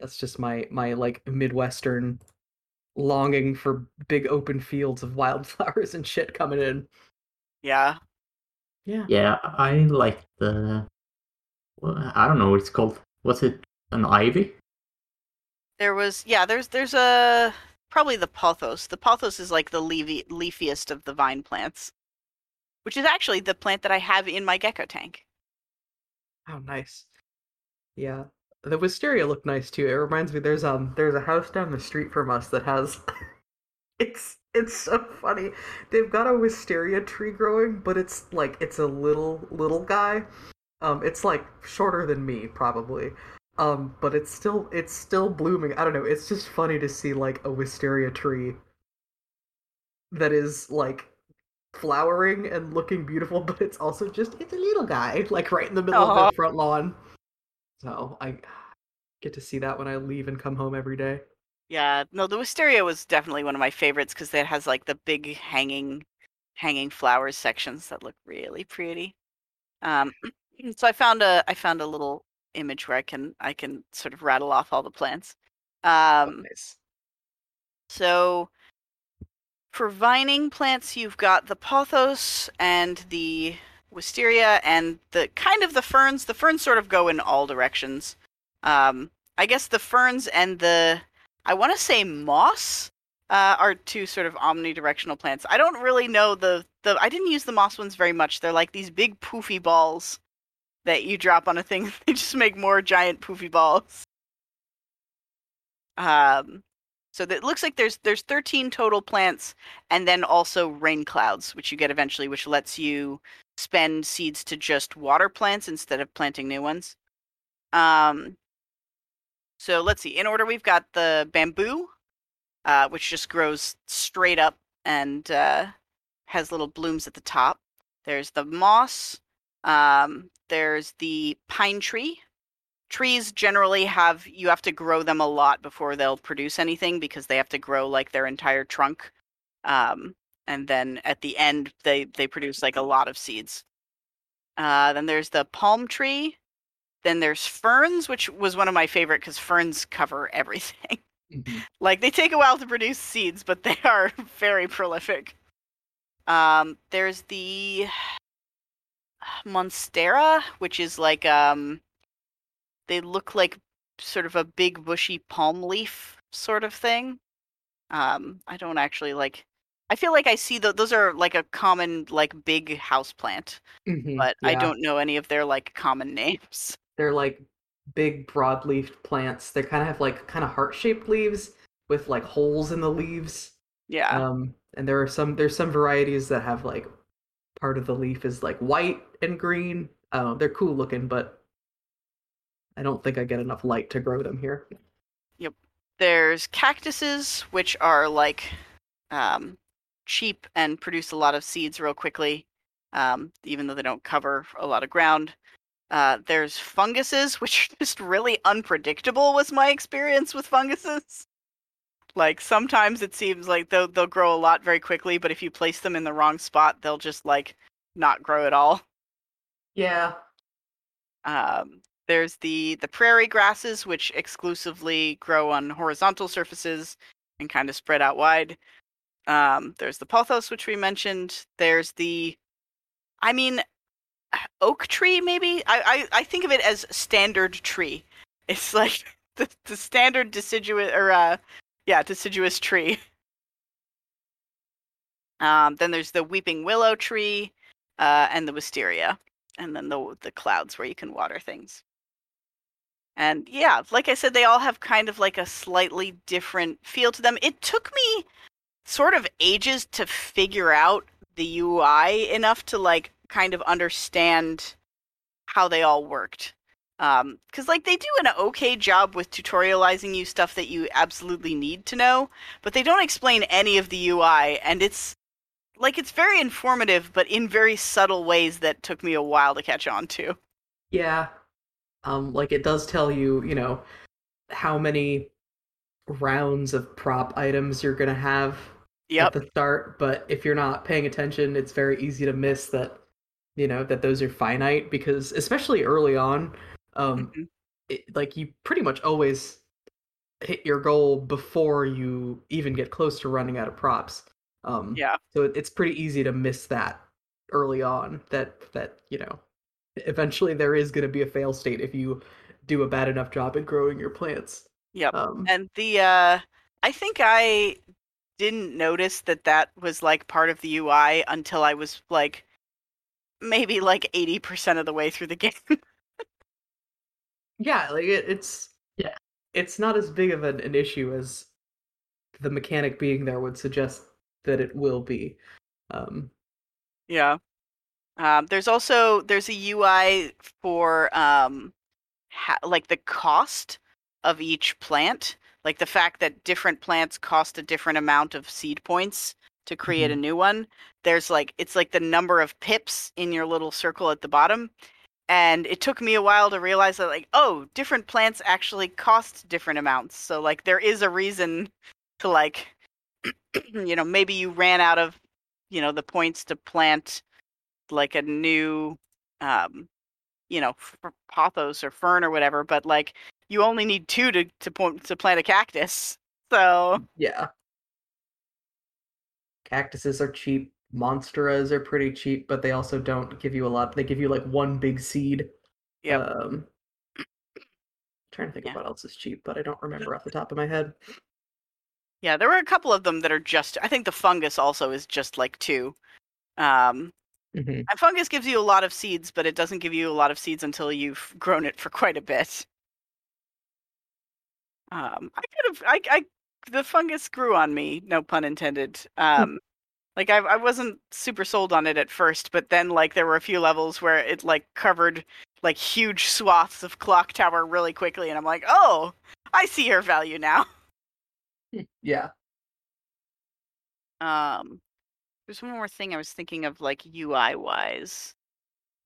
That's just my my like Midwestern longing for big open fields of wildflowers and shit coming in. yeah Yeah. Yeah, I like the. Well, I don't know what it's called. Was it an ivy? there was yeah there's there's a probably the pothos the pothos is like the leafy, leafiest of the vine plants which is actually the plant that i have in my gecko tank Oh, nice. Yeah. The wisteria looked nice too. It reminds me there's um there's a house down the street from us that has it's it's so funny. They've got a wisteria tree growing, but it's like it's a little little guy. Um it's like shorter than me probably. Um but it's still it's still blooming. I don't know. It's just funny to see like a wisteria tree that is like flowering and looking beautiful, but it's also just it's a little guy, like right in the middle of the front lawn. So I get to see that when I leave and come home every day. Yeah, no, the wisteria was definitely one of my favorites because it has like the big hanging, hanging flowers sections that look really pretty. Um, so I found a I found a little image where I can I can sort of rattle off all the plants. Oh, Um, nice. so for vining plants, you've got the pothos and the wisteria and the kind of the ferns. The ferns sort of go in all directions. Um, I guess the ferns and the I want to say moss uh, are two sort of omnidirectional plants. I don't really know the the I didn't use the moss ones very much. They're like these big poofy balls that you drop on a thing. They just make more giant poofy balls. Um, so it looks like there's there's 13 total plants, and then also rain clouds, which you get eventually, which lets you spend seeds to just water plants instead of planting new ones. Um, so let's see. In order, we've got the bamboo, uh, which just grows straight up and uh, has little blooms at the top. There's the moss. Um, there's the pine tree. Trees generally have you have to grow them a lot before they'll produce anything because they have to grow like their entire trunk. Um, and then at the end they they produce like a lot of seeds. Uh, then there's the palm tree. Then there's ferns, which was one of my favorite because ferns cover everything. Mhm. like they take a while to produce seeds, but they are very prolific. Um, there's the monstera, which is like um, they look like sort of a big bushy palm leaf sort of thing. Um, I don't actually like. I feel like I see those are like a common like big house plant, Mhm, but I don't know any of their like common names. They're like big broad-leafed plants. They kind of have like kind of heart-shaped leaves with like holes in the leaves. Yeah. Um, and there are some there's some varieties that have like part of the leaf is like white and green. Oh, they're cool looking, but I don't think I get enough light to grow them here. Yep. There's cactuses, which are like um, cheap and produce a lot of seeds real quickly, um, even though they don't cover a lot of ground. Uh, there's funguses, which are just really unpredictable. Was my experience with funguses. Like sometimes it seems like they'll they'll grow a lot very quickly, but if you place them in the wrong spot, they'll just like not grow at all. Yeah. Um, there's the the prairie grasses, which exclusively grow on horizontal surfaces and kind of spread out wide. Um, there's the pothos, which we mentioned. There's the, I mean, oak tree. Maybe I I, I think of it as standard tree. It's like the the standard deciduous or uh, yeah, deciduous tree. Um, then there's the weeping willow tree, uh, and the wisteria and then the the clouds where you can water things. And yeah, like I said, they all have kind of like a slightly different feel to them. It took me sort of ages to figure out the UI enough to like kind of understand how they all worked. Um, cuz like they do an okay job with tutorializing you stuff that you absolutely need to know, but they don't explain any of the UI and it's like it's very informative but in very subtle ways that took me a while to catch on to. Yeah. Um, like it does tell you, you know, how many rounds of prop items you're gonna have Yep. at the start, but if you're not paying attention, it's very easy to miss that, you know, that those are finite because especially early on, um, Mhm. it, like you pretty much always hit your goal before you even get close to running out of props. Um, Yeah. So it, it's pretty easy to miss that early on. That that you know, eventually there is going to be a fail state if you do a bad enough job at growing your plants. Yep. Um, And the uh I think I didn't notice that that was like part of the UI until I was like maybe like 80% of the way through the game. yeah, like it, it's Yeah. it's not as big of an, an issue as the mechanic being there would suggest that it will be. Um, yeah. Um there's also there's a UI for um ha- like the cost of each plant, like the fact that different plants cost a different amount of seed points to create a new one. There's like it's like the number of pips in your little circle at the bottom. And it took me a while to realize that like, oh, different plants actually cost different amounts. So like there is a reason to like you know, maybe you ran out of, you know, the points to plant like a new um you know, pothos or fern or whatever, but like you only need two to to point to plant a cactus. So yeah. Cactuses are cheap. Monsteras are pretty cheap, but they also don't give you a lot. They give you like one big seed. Yep. Um, trying to think Yeah. of what else is cheap, but I don't remember off the top of my head. yeah, there were a couple of them that are just I think the fungus also is just like two. Um hmm and fungus gives you a lot of seeds, but it doesn't give you a lot of seeds until you've grown it for quite a bit. Um I could have I I the fungus grew on me, no pun intended. Um like I I wasn't super sold on it at first, but then like there were a few levels where it like covered like huge swaths of clock tower really quickly and I'm like, "Oh, I see your value now." Yeah. Um there's one more thing I was thinking of like UI wise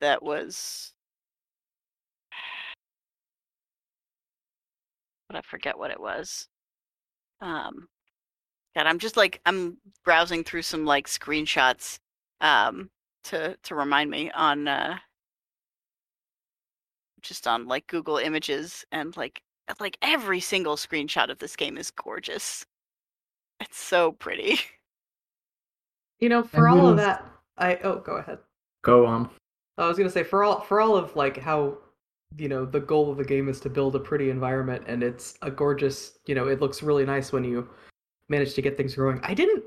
that was but I forget what it was. Um God, I'm just like I'm browsing through some like screenshots um to to remind me on uh just on like Google Images and like like every single screenshot of this game is gorgeous. It's so pretty. You know, for And all of that, I oh, go ahead. Go on. I was gonna say for all for all of like how you know the goal of the game is to build a pretty environment and it's a gorgeous you know it looks really nice when you manage to get things growing. I didn't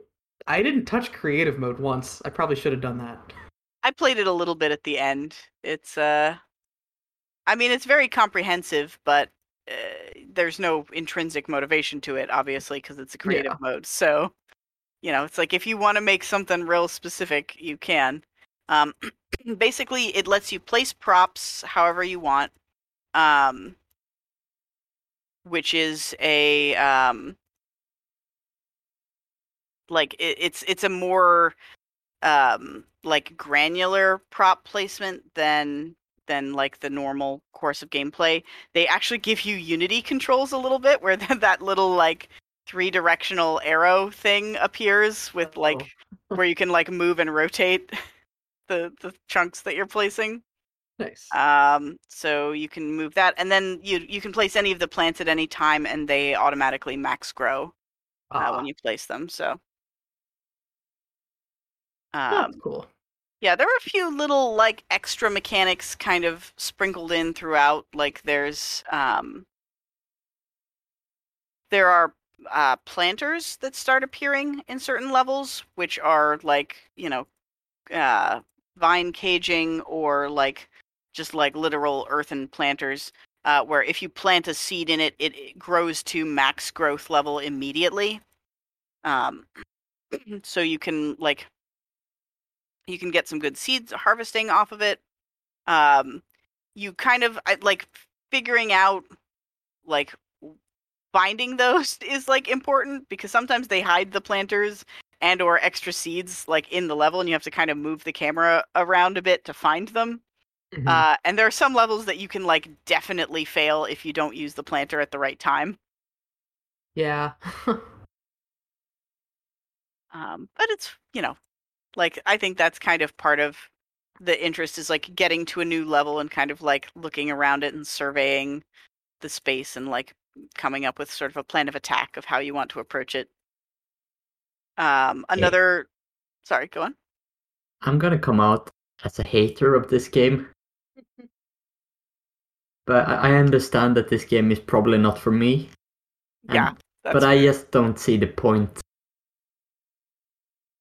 I didn't touch creative mode once. I probably should have done that. I played it a little bit at the end. It's uh I mean it's very comprehensive, but uh, there's no intrinsic motivation to it obviously because it's a creative Yeah. mode. So, you know, it's like if you want to make something real specific, you can. Um basically it lets you place props however you want. Um which is a um like it, it's it's a more um like granular prop placement than than like the normal course of gameplay. They actually give you unity controls a little bit where that, that little like three directional arrow thing appears with like where you can like move and rotate the the chunks that you're placing. nice. Um so you can move that and then you you can place any of the plants at any time and they automatically max grow uh, Ah, when you place them. So that's um cool. Yeah, there are a few little like extra mechanics kind of sprinkled in throughout. Like there's um there are uh planters that start appearing in certain levels, which are like, you know, uh vine caging or like just like literal earthen planters. Uh, where if you plant a seed in it, it, grows to max growth level immediately. Um, so you can like You can get some good seeds harvesting off of it. Um, you kind of like figuring out like finding those is like important because sometimes they hide the planters and or extra seeds like in the level and you have to kind of move the camera around a bit to find them Mhm. uh, and there are some levels that you can like definitely fail if you don't use the planter at the right time yeah. um, but it's you know like i think that's kind of part of the interest is like getting to a new level and kind of like looking around it and surveying the space and like coming up with sort of a plan of attack of how you want to approach it um another sorry go on I'm gonna come out as a hater of this game. But I understand that this game is probably not for me. and- yeah but I just don't see the point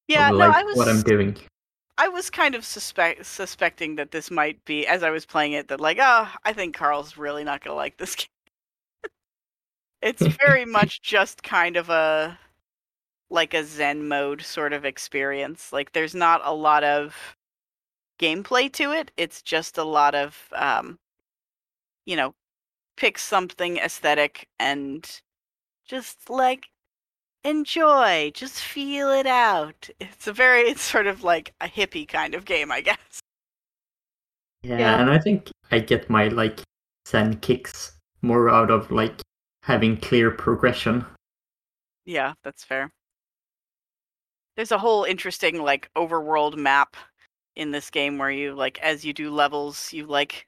yeah of no like i was what I'm doing. I was kind of suspect suspecting that this might be as I was playing it that like oh I think Carl's really not gonna like this game. it's very much just kind of a like a Zen mode sort of experience. Like there's not a lot of gameplay to it. It's just a lot of um you know pick something aesthetic and just like enjoy, just feel it out. It's a very it's sort of like a hippie kind of game, I guess. Yeah, Yeah. and I think I get my like Zen kicks more out of like having clear progression. Yeah, that's fair. There's a whole interesting like overworld map in this game where you like as you do levels, you like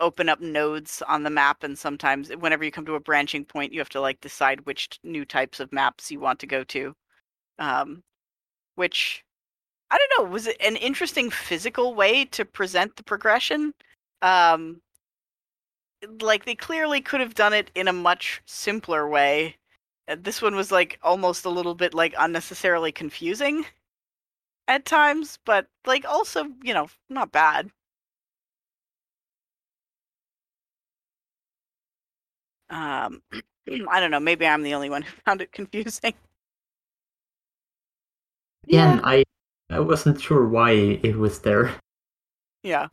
open up nodes on the map and sometimes whenever you come to a branching point, you have to like decide which new types of maps you want to go to. Um which I don't know, was it an interesting physical way to present the progression? Um like they clearly could have done it in a much simpler way this one was like almost a little bit like unnecessarily confusing at times but like also you know not bad um i don't know maybe i'm the only one who found it confusing Yeah, I I wasn't sure why it was there. yeah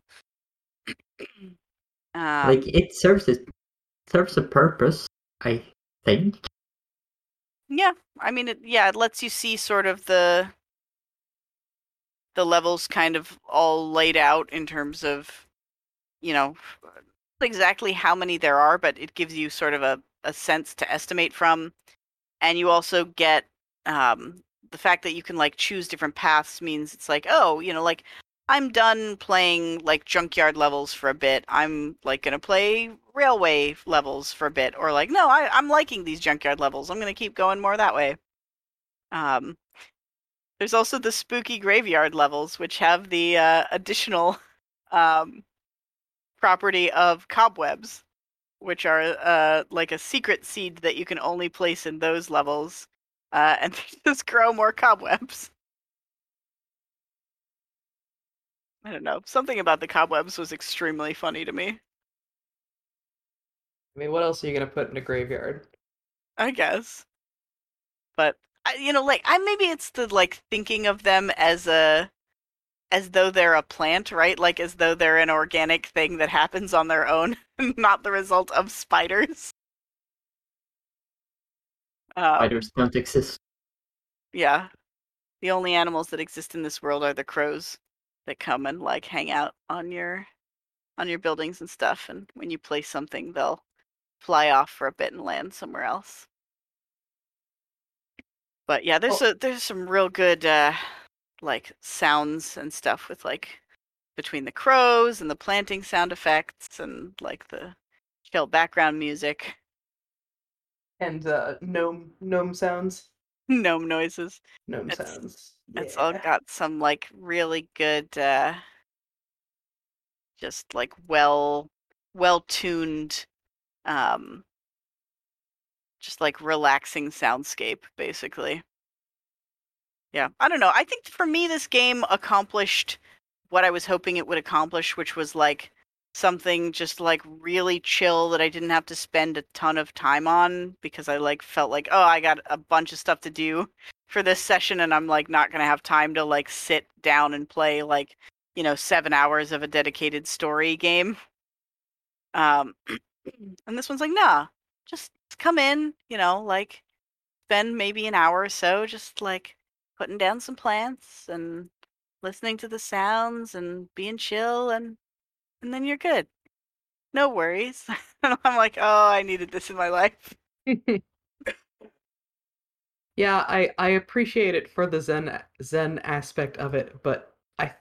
um, like it serves it serves a purpose, I think. Yeah, I mean, it, yeah, it lets you see sort of the the levels kind of all laid out in terms of, you know, exactly how many there are, but it gives you sort of a, a sense to estimate from, and you also get um, the fact that you can like choose different paths means it's like, oh, you know, like I'm done playing like junkyard levels for a bit. I'm like gonna play railway levels for a bit, or like, no, I, I'm liking these junkyard levels. I'm gonna keep going more that way. Um, there's also the spooky graveyard levels, which have the uh, additional um, property of cobwebs, which are uh, like a secret seed that you can only place in those levels, uh, and they just grow more cobwebs. I don't know. Something about the cobwebs was extremely funny to me. I mean, what else are you gonna put in a graveyard? I guess. But I, you know, like I maybe it's the like thinking of them as a as though they're a plant, right? Like as though they're an organic thing that happens on their own, not the result of spiders. Um, Spiders don't exist. Yeah. The only animals that exist in this world are the crows that come and like hang out on your on your buildings and stuff and when you place something they'll fly off for a bit and land somewhere else. But yeah, there's a there's some real good uh like sounds and stuff with like between the crows and the planting sound effects and like the chill background music, And uh, gnome gnome sounds. gnome noises. Gnome It's- sounds. It's all got some like really good uh just like well well tuned um just like relaxing soundscape basically. Yeah, I don't know. I think for me this game accomplished what I was hoping it would accomplish, which was like something just like really chill that I didn't have to spend a ton of time on because I like felt like, oh, I got a bunch of stuff to do for this session and I'm like not going to have time to like sit down and play like, you know, 7 hours of a dedicated story game. Um and this one's like, "Nah, just come in, you know, like spend maybe an hour or so just like putting down some plants and listening to the sounds and being chill and and then you're good. No worries." and I'm like, "Oh, I needed this in my life." yeah, I I appreciate it for the zen zen aspect of it, but I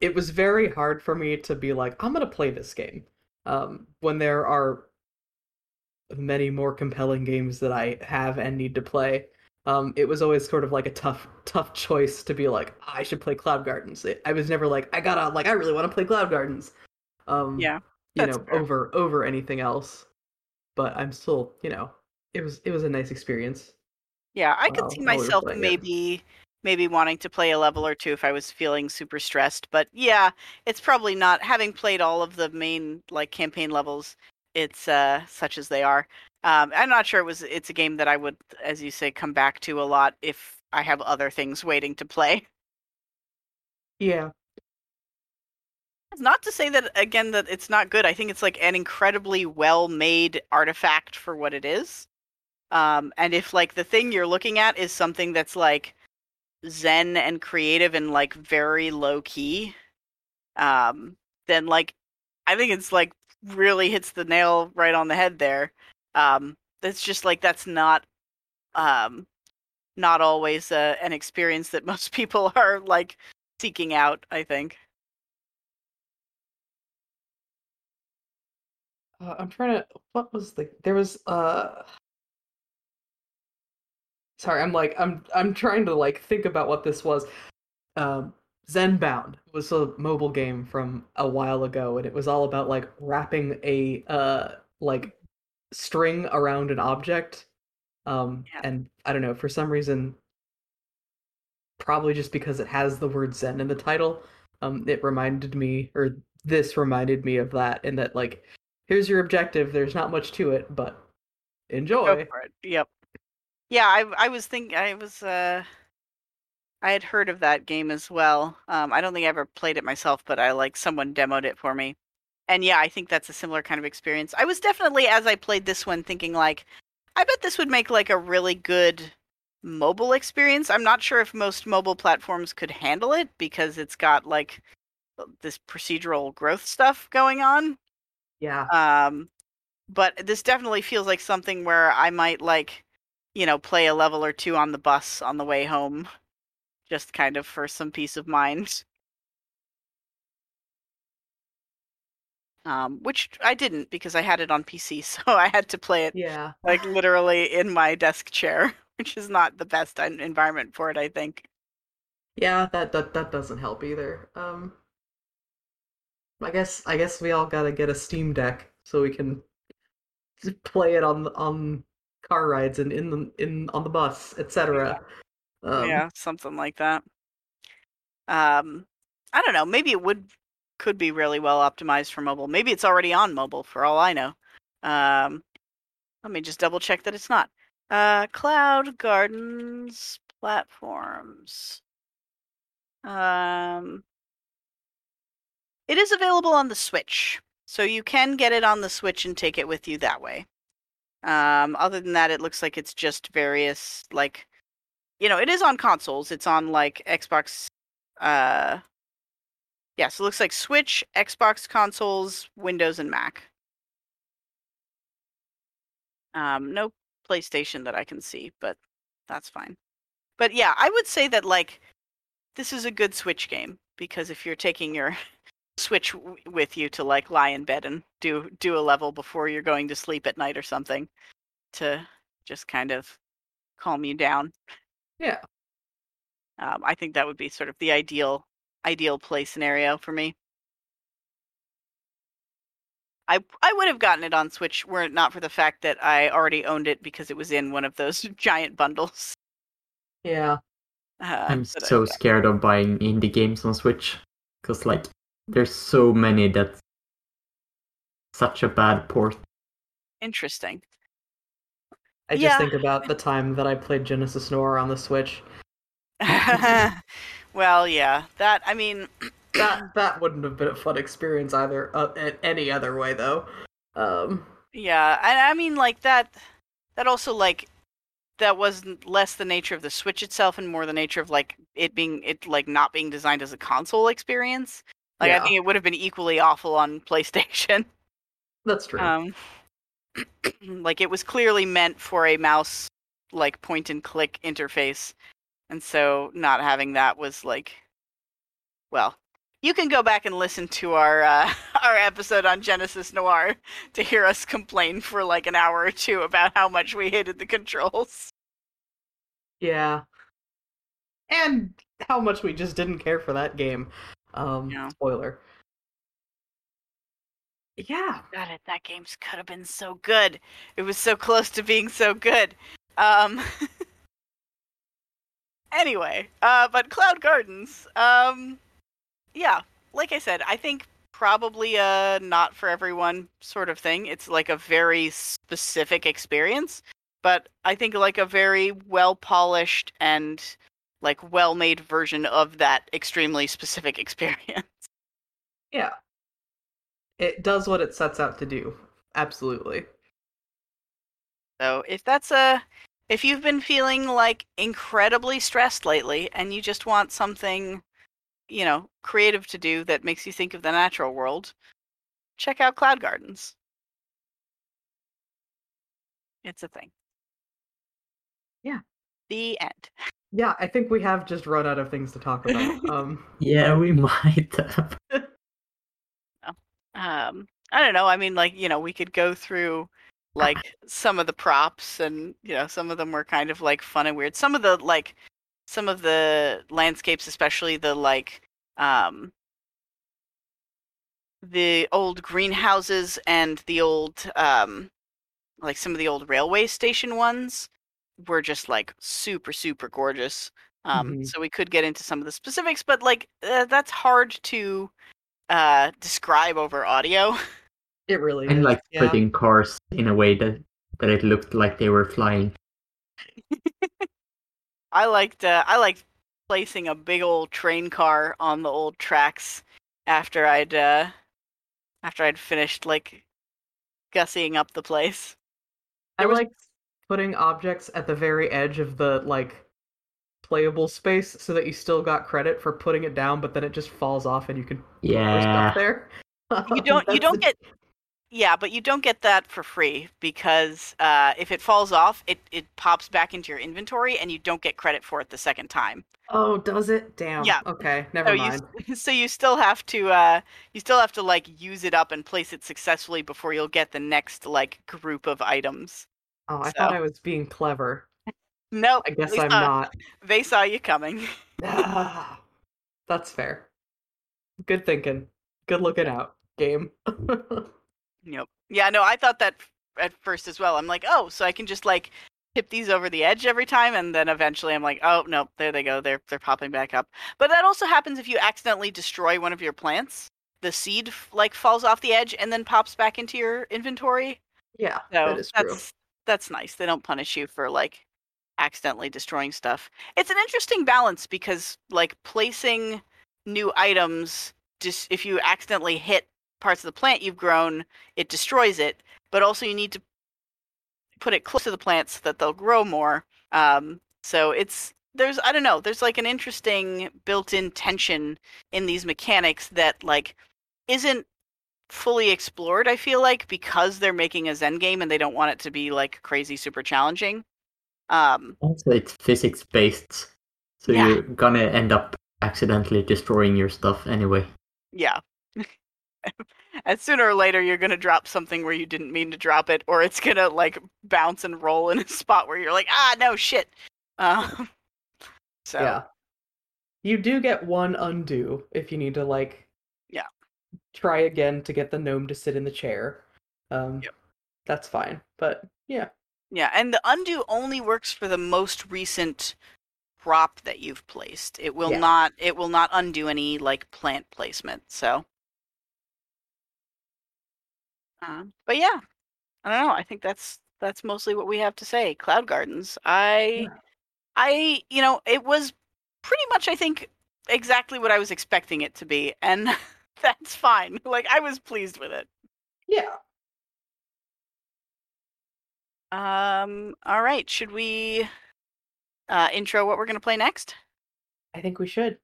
it was very hard for me to be like, I'm gonna play this game. Um, when there are many more compelling games that I have and need to play. Um, it was always sort of like a tough, tough choice to be like, I should play Cloud Gardens. It, I was never like, I gotta, like, I really want to play Cloud Gardens. Um, Yeah. you know, fair. over over anything else. But I'm still, you know, it was it was a nice experience. Yeah, I could Wow, see while we were myself playing maybe maybe wanting to play a level or two if I was feeling super stressed. But yeah, it's probably not having played all of the main like campaign levels. It's uh such as they are. Um, I'm not sure it was. It's a game that I would, as you say, come back to a lot if I have other things waiting to play. Yeah, Not to say that again that it's not good. I think it's like an incredibly well made artifact for what it is. Um, and if like the thing you're looking at is something that's like zen and creative and like very low key, um, then like I think it's like really hits the nail right on the head there. Um, it's just like that's not um not always uh, an experience that most people are like seeking out. I think. uh, I'm trying to. What was the? There was uh. Sorry, I'm like I'm I'm trying to like think about what this was. Um, Zenbound was a mobile game from a while ago, and it was all about like wrapping a uh like string around an object. Um, Yeah. and I don't know for some reason, probably just because it has the word Zen in the title, um, it reminded me, or this reminded me of that, and that like, here's your objective. There's not much to it, but Go enjoy. for it. Yep. Yeah, I I was thinking I was uh I had heard of that game as well. Um I don't think I ever played it myself, but I like someone demoed it for me. And yeah, I think that's a similar kind of experience. I was definitely as I played this one thinking like I bet this would make like a really good mobile experience. I'm not sure if most mobile platforms could handle it because it's got like this procedural growth stuff going on. Yeah. Um, but this definitely feels like something where I might like, you know, play a level or two on the bus on the way home, just kind of for some peace of mind. Um, which I didn't because I had it on PC, so I had to play it Yeah. like literally in my desk chair, which is not the best environment for it, I think. Yeah, that that that doesn't help either. Um I guess I guess we all gotta get a Steam Deck so we can play it on on car rides and in the in on the bus, etc. Um, yeah, something like that. Um, I don't know. Maybe it would could be really well optimized for mobile. Maybe it's already on mobile for all I know. Um, let me just double check that it's not. Uh, Cloud Gardens platforms. Um, it is available on the Switch, so you can get it on the Switch and take it with you that way. Um, other than that, it looks like it's just various like you know, it is on consoles. It's on like Xbox. Uh, yeah, so it looks like Switch, Xbox consoles, Windows, and Mac. Um, no PlayStation that I can see, but that's fine. But yeah, I would say that like this is a good Switch game because if you're taking your Switch w- with you to like lie in bed and do do a level before you're going to sleep at night or something to just kind of calm you down. yeah. Um, I think that would be sort of the ideal ideal play scenario for me. I I would have gotten it on Switch were it not for the fact that I already owned it because it was in one of those giant bundles. Yeah. Uh, I'm so scared of buying indie games on Switch because like there's so many that's such a bad port. interesting. I just Yeah. think about the time that I played Genesis Noir on the Switch. well, yeah. That I mean, That that wouldn't have been a fun experience either. Uh, in any other way, though. Um, yeah. And I mean, like that. That also like that was less the nature of the Switch itself and more the nature of like it being it like not being designed as a console experience. Like I think it would have been equally awful on PlayStation. that's true. Um, like it was clearly meant for a mouse like point and click interface, and so not having that was like, well, you can go back and listen to our uh, our episode on Genesis Noir to hear us complain for like an hour or two about how much we hated the controls. yeah. And how much we just didn't care for that game. Um, Yeah. spoiler. Yeah. Got it that game's could have been so good. It was so close to being so good. Um Anyway, uh but Cloud Gardens, um yeah, like I said, I think probably a not for everyone sort of thing. It's like a very specific experience, but I think like a very well polished and like well made version of that extremely specific experience. Yeah. It does what it sets out to do. Absolutely. So if that's a if you've been feeling like incredibly stressed lately and you just want something, you know, creative to do that makes you think of the natural world, check out Cloud Gardens. It's a thing. Yeah. The end. Yeah, I think we have just run out of things to talk about. um, Yeah, we might have. Um I don't know. I mean like, you know, we could go through like some of the props and you know, some of them were kind of like fun and weird. Some of the like some of the landscapes, especially the like um the old greenhouses and the old um like some of the old railway station ones were just like super super gorgeous um Mhm. so we could get into some of the specifics but like uh, that's hard to uh describe over audio it really And is. like yeah. putting cars in a way that that it looked like they were flying. i liked uh, i liked placing a big old train car on the old tracks after i'd uh after i'd finished like gussying up the place I there was- like putting objects at the very edge of the like playable space so that you still got credit for putting it down, but then it just falls off and you can put more Yeah. stuff there. you don't you don't get yeah but you don't get that for free because uh, if it falls off it, it pops back into your inventory and you don't get credit for it the second time Oh, does it? Damn. Yeah. Okay, never so mind. you so you still have to uh, you still have to like use it up and place it successfully before you'll get the next like group of items Oh, I so- thought I was being clever. no I guess I'm saw, not. they saw you coming Ah, That's fair. Good thinking. Good looking out, game. Yep. Yeah, no, I thought that at first as well. I'm like, oh, so I can just like tip these over the edge every time, and then eventually I'm like, oh no, there they go. They're they're popping back up. But that also happens if you accidentally destroy one of your plants. The seed like falls off the edge and then pops back into your inventory. yeah, So that is true. That's nice. They don't punish you for like accidentally destroying stuff. It's an interesting balance because like placing new items just if you accidentally hit parts of the plant you've grown, it destroys it, but also you need to put it close to the plants so that they'll grow more. Um, so it's there's I don't know, there's like an interesting built-in tension in these mechanics that like isn't fully explored i feel like because they're making a zen game and they don't want it to be like crazy super challenging um Also, it's physics based, so Yeah. you're gonna end up accidentally destroying your stuff anyway. yeah and sooner or later you're gonna drop something where you didn't mean to drop it or it's gonna like bounce and roll in a spot where you're like ah no shit um so Yeah. You do get one undo if you need to like. Try again to get the gnome to sit in the chair. Um Yep. that's fine. But yeah. yeah and the undo only works for the most recent prop that you've placed it will Yeah. not it will not undo any like plant placement so um, but yeah i don't know i think that's that's mostly what we have to say. Cloud Gardens. I, Yeah. I, you know, it was pretty much, I think, exactly what I was expecting it to be, and that's fine. Like I was pleased with it. Yeah. Um. All right. Should we uh, intro what we're gonna play next? I think we should.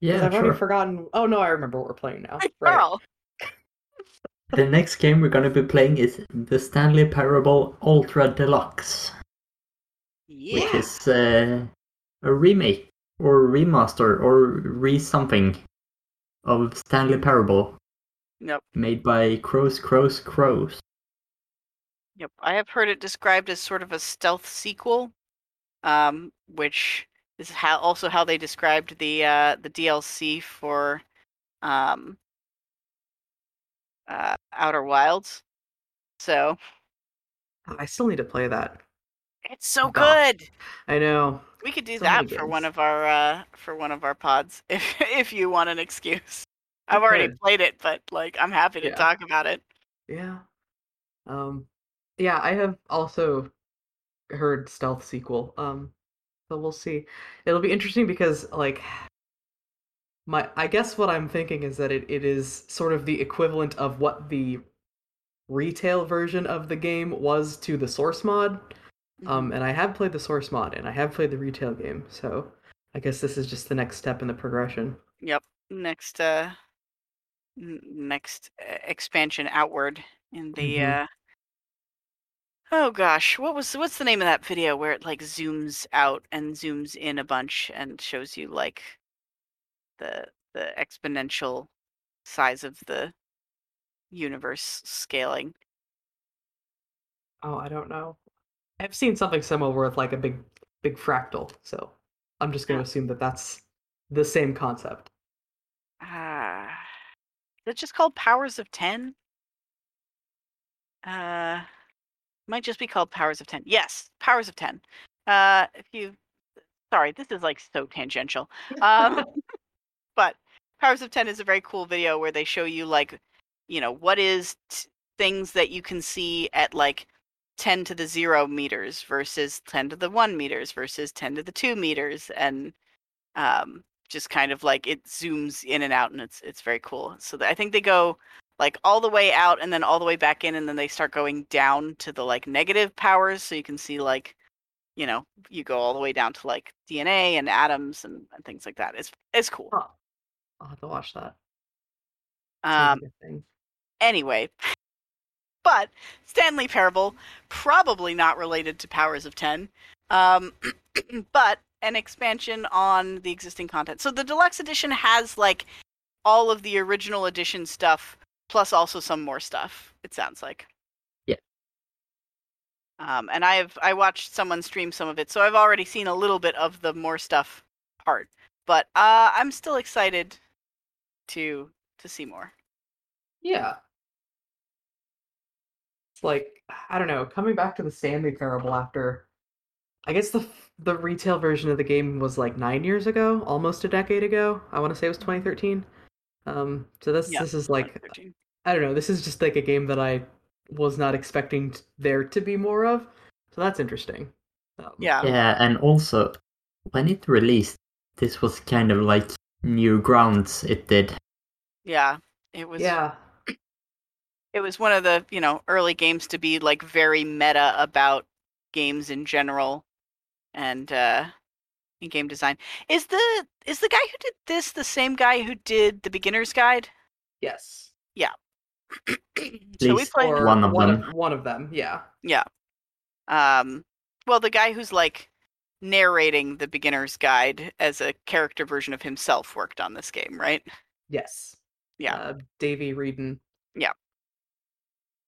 Yeah, I've sure. already forgotten. Oh no, I remember what we're playing now. Right. Carl. The next game we're going to be playing is the Stanley Parable Ultra Deluxe, Yeah. which is uh, a remake or remaster or re something of Stanley Parable Nope. made by Crows, Crows, Crows. Yep. I have heard it described as sort of a stealth sequel, um, which is how also how they described the uh, the DLC for um, uh, Outer Wilds. So I still need to play that. it's so Oh, good. I know. We could do that for one of our uh, for one of our pods if if you want an excuse. I've already played it, but like I'm happy to Yeah. talk about it. Yeah. Um yeah, I have also heard stealth sequel. Um so we'll see. It'll be interesting because like my I guess what I'm thinking is that it, it is sort of the equivalent of what the retail version of the game was to the source mod. Um and I have played the source mod and I have played the retail game. So I guess this is just the next step in the progression. Yep. Next uh n- next uh, expansion outward in the Mhm. uh Oh gosh, what was what's the name of that video where it like zooms out and zooms in a bunch and shows you like the the exponential size of the universe scaling. Oh, I don't know. I've seen something similar with like a big, big fractal. So I'm just going Yeah. to assume that that's the same concept. Ah, is it just called Powers of Ten? Uh, might just be called Powers of Ten. Yes, Powers of Ten. Uh, if you, sorry, this is like so tangential. Um, but Powers of Ten is a very cool video where they show you like, you know, what is t- things that you can see at like 10 to the 0 meters versus 10 to the 1 meters versus 10 to the 2 meters and um just kind of like it zooms in and out and it's it's very cool so i think they go like all the way out and then all the way back in and then they start going down to the like negative powers so you can see like you know you go all the way down to like dna and atoms and, and things like that it's it's cool Huh. I'll have to watch that. um Seems like a thing. anyway but stanley parable probably not related to powers of 10 um but an expansion on the existing content so the deluxe edition has like all of the original edition stuff plus also some more stuff it sounds like Yeah. um and i've i watched someone stream some of it so i've already seen a little bit of the more stuff part but uh i'm still excited to to see more Yeah. It's like, I don't know, coming back to the Stanley Parable after. I guess the the retail version of the game was like nine years ago, almost a decade ago. I want to say it was 2013. Um, so this Yeah, this is like I don't know. This is just like a game that I was not expecting t- there to be more of. So that's interesting. Um, yeah Yeah, and also when it released, this was kind of like new grounds. It did. Yeah, it was. Yeah. It was one of the you know early games to be like very meta about games in general, and uh, in game design. Is the is the guy who did this the same guy who did the beginner's guide? Yes. Yeah. So we played. Or One of one them. Of, one of them. Yeah. Yeah. Um. Well, the guy who's like narrating the beginner's guide as a character version of himself worked on this game, right? Yes. Yeah. Uh, Davey Wreden. And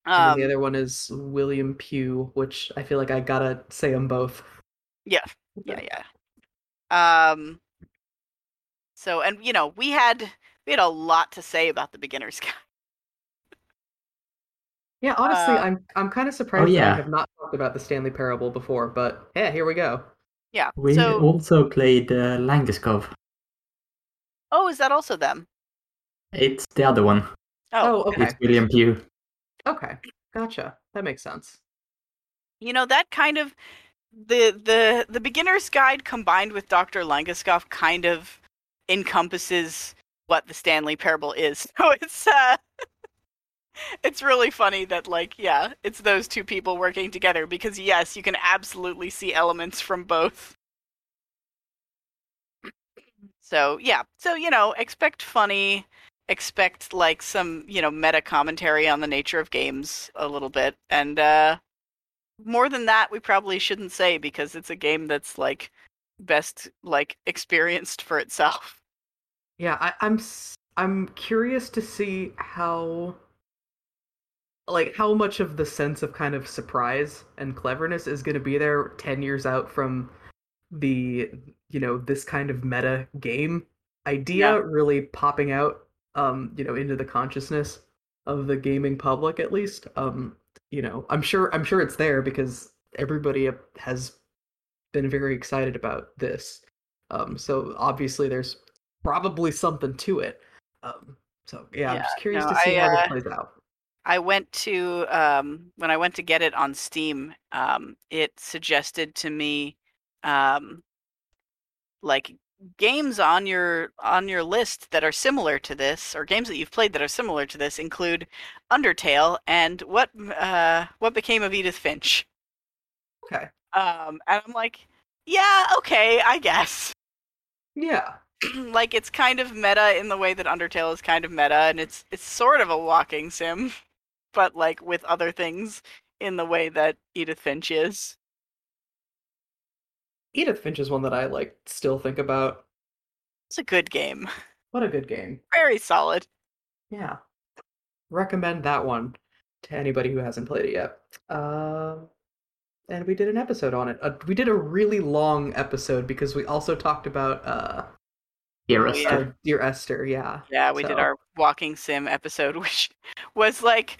Um. the other one is William Pugh, which I feel like I gotta say them both. Yeah. yeah yeah um so and you know we had we had a lot to say about the beginner's guide Yeah, honestly, Uh, I'm I'm kind of surprised that yeah. I have not talked about the Stanley Parable before, but yeah, here we go. yeah We so also played uh, Langeskov. oh is that also them It's the other one. Oh, okay. It's William Pugh. Okay, gotcha. That makes sense. You know that kind of the the the beginner's guide combined with Dr. Langeskov kind of encompasses what the Stanley Parable is. So it's uh it's really funny that like yeah, it's those two people working together because yes, you can absolutely see elements from both. So, yeah. So, you know, expect funny, expect like some, you know, meta commentary on the nature of games a little bit and uh more than that we probably shouldn't say because it's a game that's like best like experienced for itself. Yeah, I, I'm i'm curious to see how like how much of the sense of kind of surprise and cleverness is going to be there 10 years out from the you know this kind of meta game idea Yeah. really popping out um you know into the consciousness of the gaming public at least um you know i'm sure i'm sure it's there because everybody has been very excited about this um so obviously there's probably something to it um so yeah, i'm just curious no, to see I, how uh, this plays out I went to um, when I went to get it on Steam. Um, it suggested to me um, like games on your on your list that are similar to this, or games that you've played that are similar to this, include Undertale and what uh, what became of Edith Finch. okay Um, and I'm like, yeah, okay, I guess. yeah like it's kind of meta in the way that Undertale is kind of meta, and it's it's sort of a walking sim, but like with other things in the way that Edith Finch is. Edith finch is one that i like still think about It's a good game, what a good game very solid. Yeah. Recommend that one to anybody who hasn't played it yet. Um, and we did an episode on it. Uh, we did a really long episode because we also talked about uh, Dear Oh. Esther. uh Dear Esther. Yeah. Yeah, we did our walking sim episode, which was like,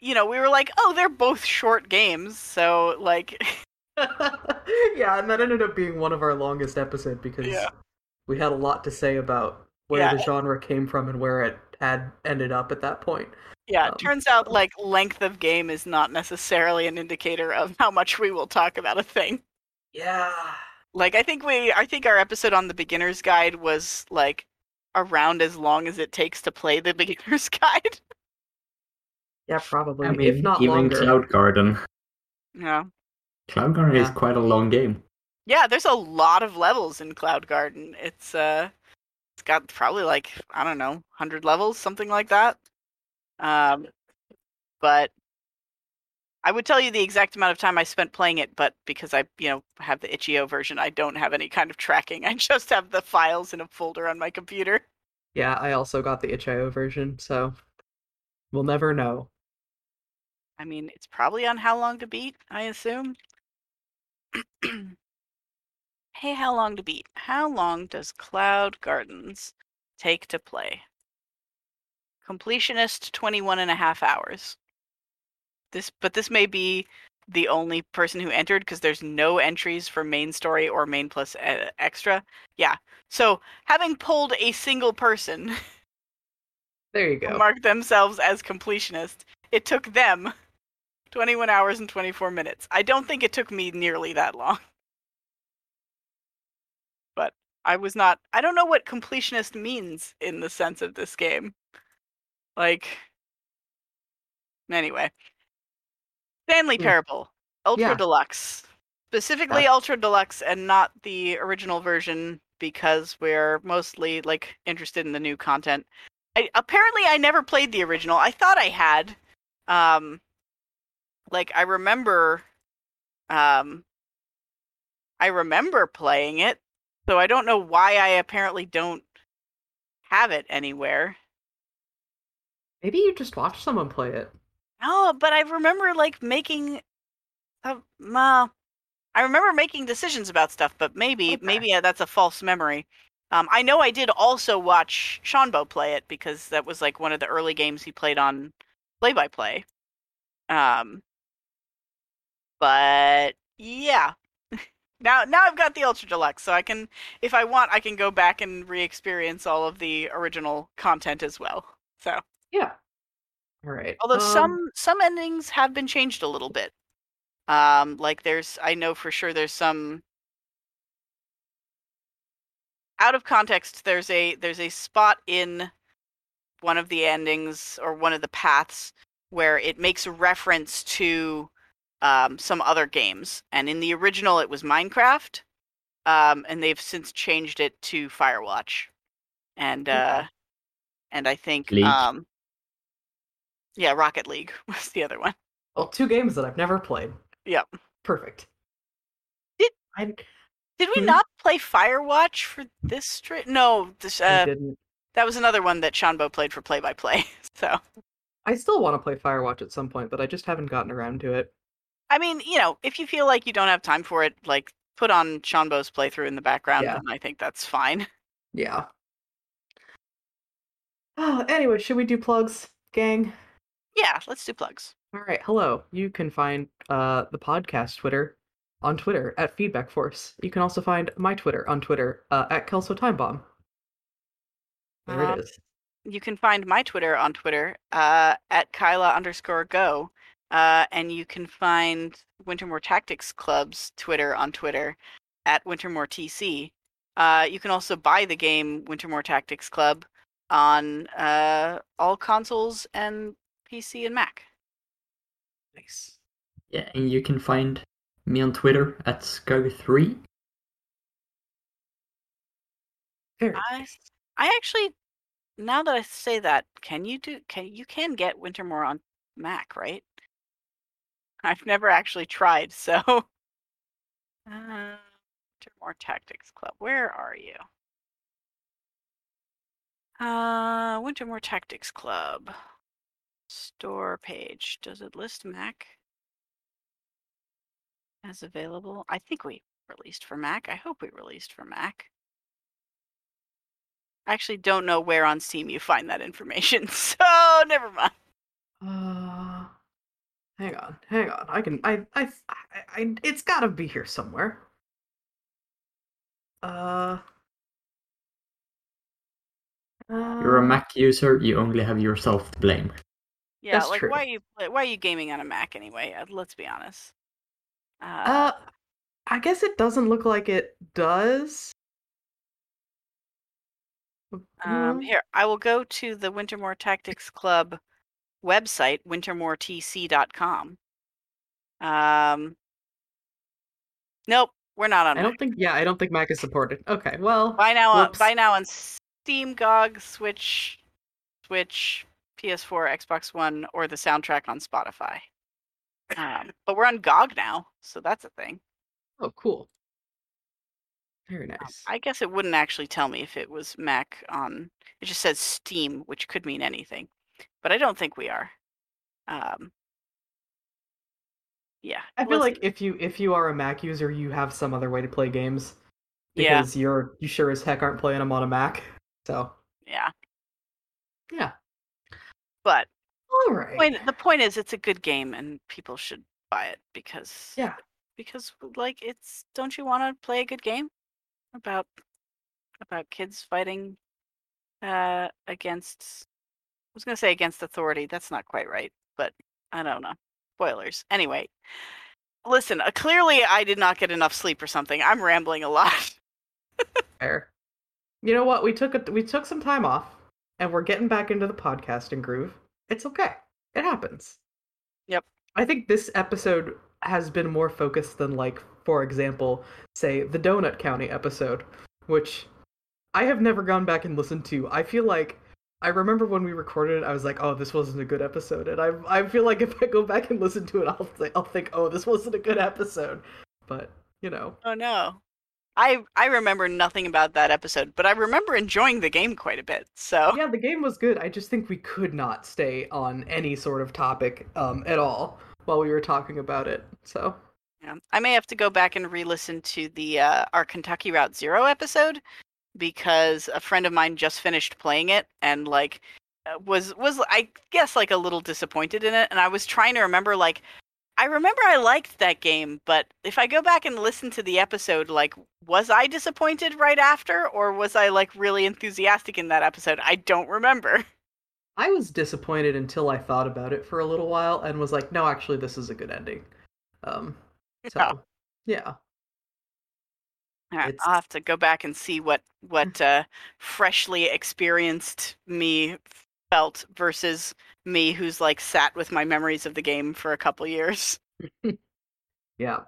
you know, we were like, oh, they're both short games, so like, yeah, and that ended up being one of our longest episodes because Yeah. we had a lot to say about where Yeah. the genre came from and where it had ended up at that point. yeah, Um, it turns out like length of game is not necessarily an indicator of how much we will talk about a thing. Yeah. Like I think we I think our episode on the beginner's guide was like around as long as it takes to play the beginner's guide. Yeah, probably. I mean, if not even longer. Cloud Garden. Yeah. Cloud Garden is quite a long game. Yeah, there's a lot of levels in Cloud Garden. It's uh it's got probably like, I don't know, 100 levels, something like that. Um but I would tell you the exact amount of time I spent playing it, but because I, you know, have the itch.io version, I don't have any kind of tracking. I just have the files in a folder on my computer. Yeah, I also got the itch.io version, so we'll never know. I mean, it's probably on how long to beat, I assume. hey, how long to beat? How long does Cloud Gardens take to play? Completionist 21 and a half hours. This but this may be the only person who entered because there's no entries for main story or main plus uh, extra. Yeah. So, having pulled a single person There you go. Mark themselves as completionist, it took them 21 hours and 24 minutes. I don't think it took me nearly that long. But I was not I don't know what completionist means in the sense of this game. Like anyway. Stanley Hmm. Parable, Ultra Yeah. Deluxe. Specifically Ultra Deluxe and not the original version because we're mostly like interested in the new content. I, apparently I never played the original. I thought I had. Um like I remember um I remember playing it. So I don't know why I apparently don't have it anywhere. Maybe you just watched someone play it. No, but I remember like making uh, well, I remember making decisions about stuff, but maybe Okay. maybe uh, that's a false memory. Um, I know I did also watch Seanbo play it because that was like one of the early games he played on Play by Play. Um, but yeah, now now I've got the Ultra Deluxe, so I can, if I want, I can go back and re-experience all of the original content as well. So, Yeah. All right. although um, some some endings have been changed a little bit. Um, like there's, I know for sure there's some out of context. There's a there's a spot in one of the endings or one of the paths where it makes reference to um, some other games, and in the original it was Minecraft, um, and they've since changed it to Firewatch, and uh, Okay. and I think League. um, yeah, Rocket League was the other one. Well, two games that I've never played. Yep. Perfect. Did- I, Did we Hmm? not play Firewatch for this straight? No, this, uh, didn't. that was another one that Shanbo played for play by play. So I still want to play Firewatch at some point, but I just haven't gotten around to it. I mean, you know, if you feel like you don't have time for it, like put on Shanbo's playthrough in the background, Yeah. and I think that's fine. Yeah. Oh, anyway, should we do plugs, gang? Yeah, let's do plugs. All right. Hello. You can find uh, the podcast Twitter on Twitter at Feedback Force. You can also find my Twitter on Twitter uh, at Kelso Time Bomb. There Um, it is. You can find my Twitter on Twitter uh, at Kyla underscore go. Uh, and you can find Wintermoor Tactics Club's Twitter on Twitter at Wintermoor TC. Uh, you can also buy the game Wintermoor Tactics Club on uh, all consoles and PC and Mac. Nice. Yeah, and you can find me on Twitter at Skug3. Very I, nice. I actually, now that I say that, can you do? Can you can get Wintermoor on Mac, right? I've never actually tried, so. Uh, Wintermoor Tactics Club, where are you? Uh, Wintermoor Tactics Club store page. Does it list Mac as available? I think we released for Mac. I hope we released for Mac. I actually don't know where on Steam you find that information, so never mind. Hang on, hang on. I can. I. I. I. I it's got to be here somewhere. Uh. You're a uh, Mac user, you only have yourself to blame. Yeah, That's like true. why are you why are you gaming on a Mac anyway? Uh, Let's be honest. Uh, Uh, I guess it doesn't look like it does. um, Mm, here I will go to the Wintermoor Tactics Club website, wintermoortc.com. Um, nope, we're not on. I Mac. don't think. Yeah, I don't think Mac is supported. Okay, well. Buy now on buy now on Steam, GOG, Switch, Switch, PS4, Xbox One, or the soundtrack on Spotify. Um, but we're on GOG now, so that's a thing. Oh, cool. Very Um, nice. I guess it wouldn't actually tell me if it was Mac on. It just says Steam, which could mean anything, but I don't think we are. Um, yeah, I feel like if you if you are a Mac user, you have some other way to play games. Yeah. Because you're you sure as heck aren't playing them on a Mac. So yeah, yeah. but All right. point, the point is, it's a good game, and people should buy it because Yeah. because like it's don't you want to play a good game about about kids fighting uh against was going to say against authority that's not quite right but I don't know spoilers anyway listen uh, clearly I did not get enough sleep or something I'm rambling a lot Fair. You know what? We took a, we took some time off, and we're getting back into the podcasting groove. It's okay. It happens. Yep. I think this episode has been more focused than, like, for example, say the Donut County episode, which I have never gone back and listened to. I feel like I remember when we recorded it, I was like, "Oh, this wasn't a good episode," and I I feel like if I go back and listen to it, I'll th- I'll think, "Oh, this wasn't a good episode," but you know. oh no I I remember nothing about that episode but I remember enjoying the game quite a bit so yeah, the game was good. I just think we could not stay on any sort of topic um, at all while we were talking about it. So Yeah. I may have to go back and re-listen to the uh, our Kentucky Route Zero episode because a friend of mine just finished playing it and like uh, was was I guess like a little disappointed in it and I was trying to remember like I remember I liked that game but if I go back and listen to the episode like was I disappointed right after or was I like really enthusiastic in that episode I don't remember I was disappointed until I thought about it for a little while and was like, no, actually, this is a good ending. Um, so Yeah. Right, I'll have to go back and see what what uh, freshly experienced me felt versus me who's like sat with my memories of the game for a couple years. yeah.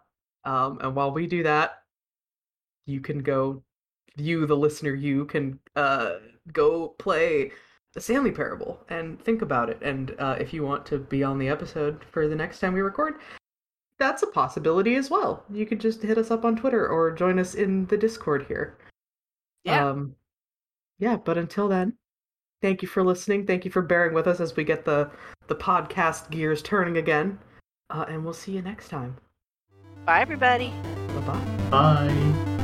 Um, and while we do that, you can go. You, the listener, you can uh go play the Stanley Parable and think about it. And uh, if you want to be on the episode for the next time we record, that's a possibility as well. You could just hit us up on Twitter or join us in the Discord here. Yeah. Um, yeah, but until then, thank you for listening. Thank you for bearing with us as we get the the podcast gears turning again. Uh, and we'll see you next time. Bye, everybody. Bye bye. Bye.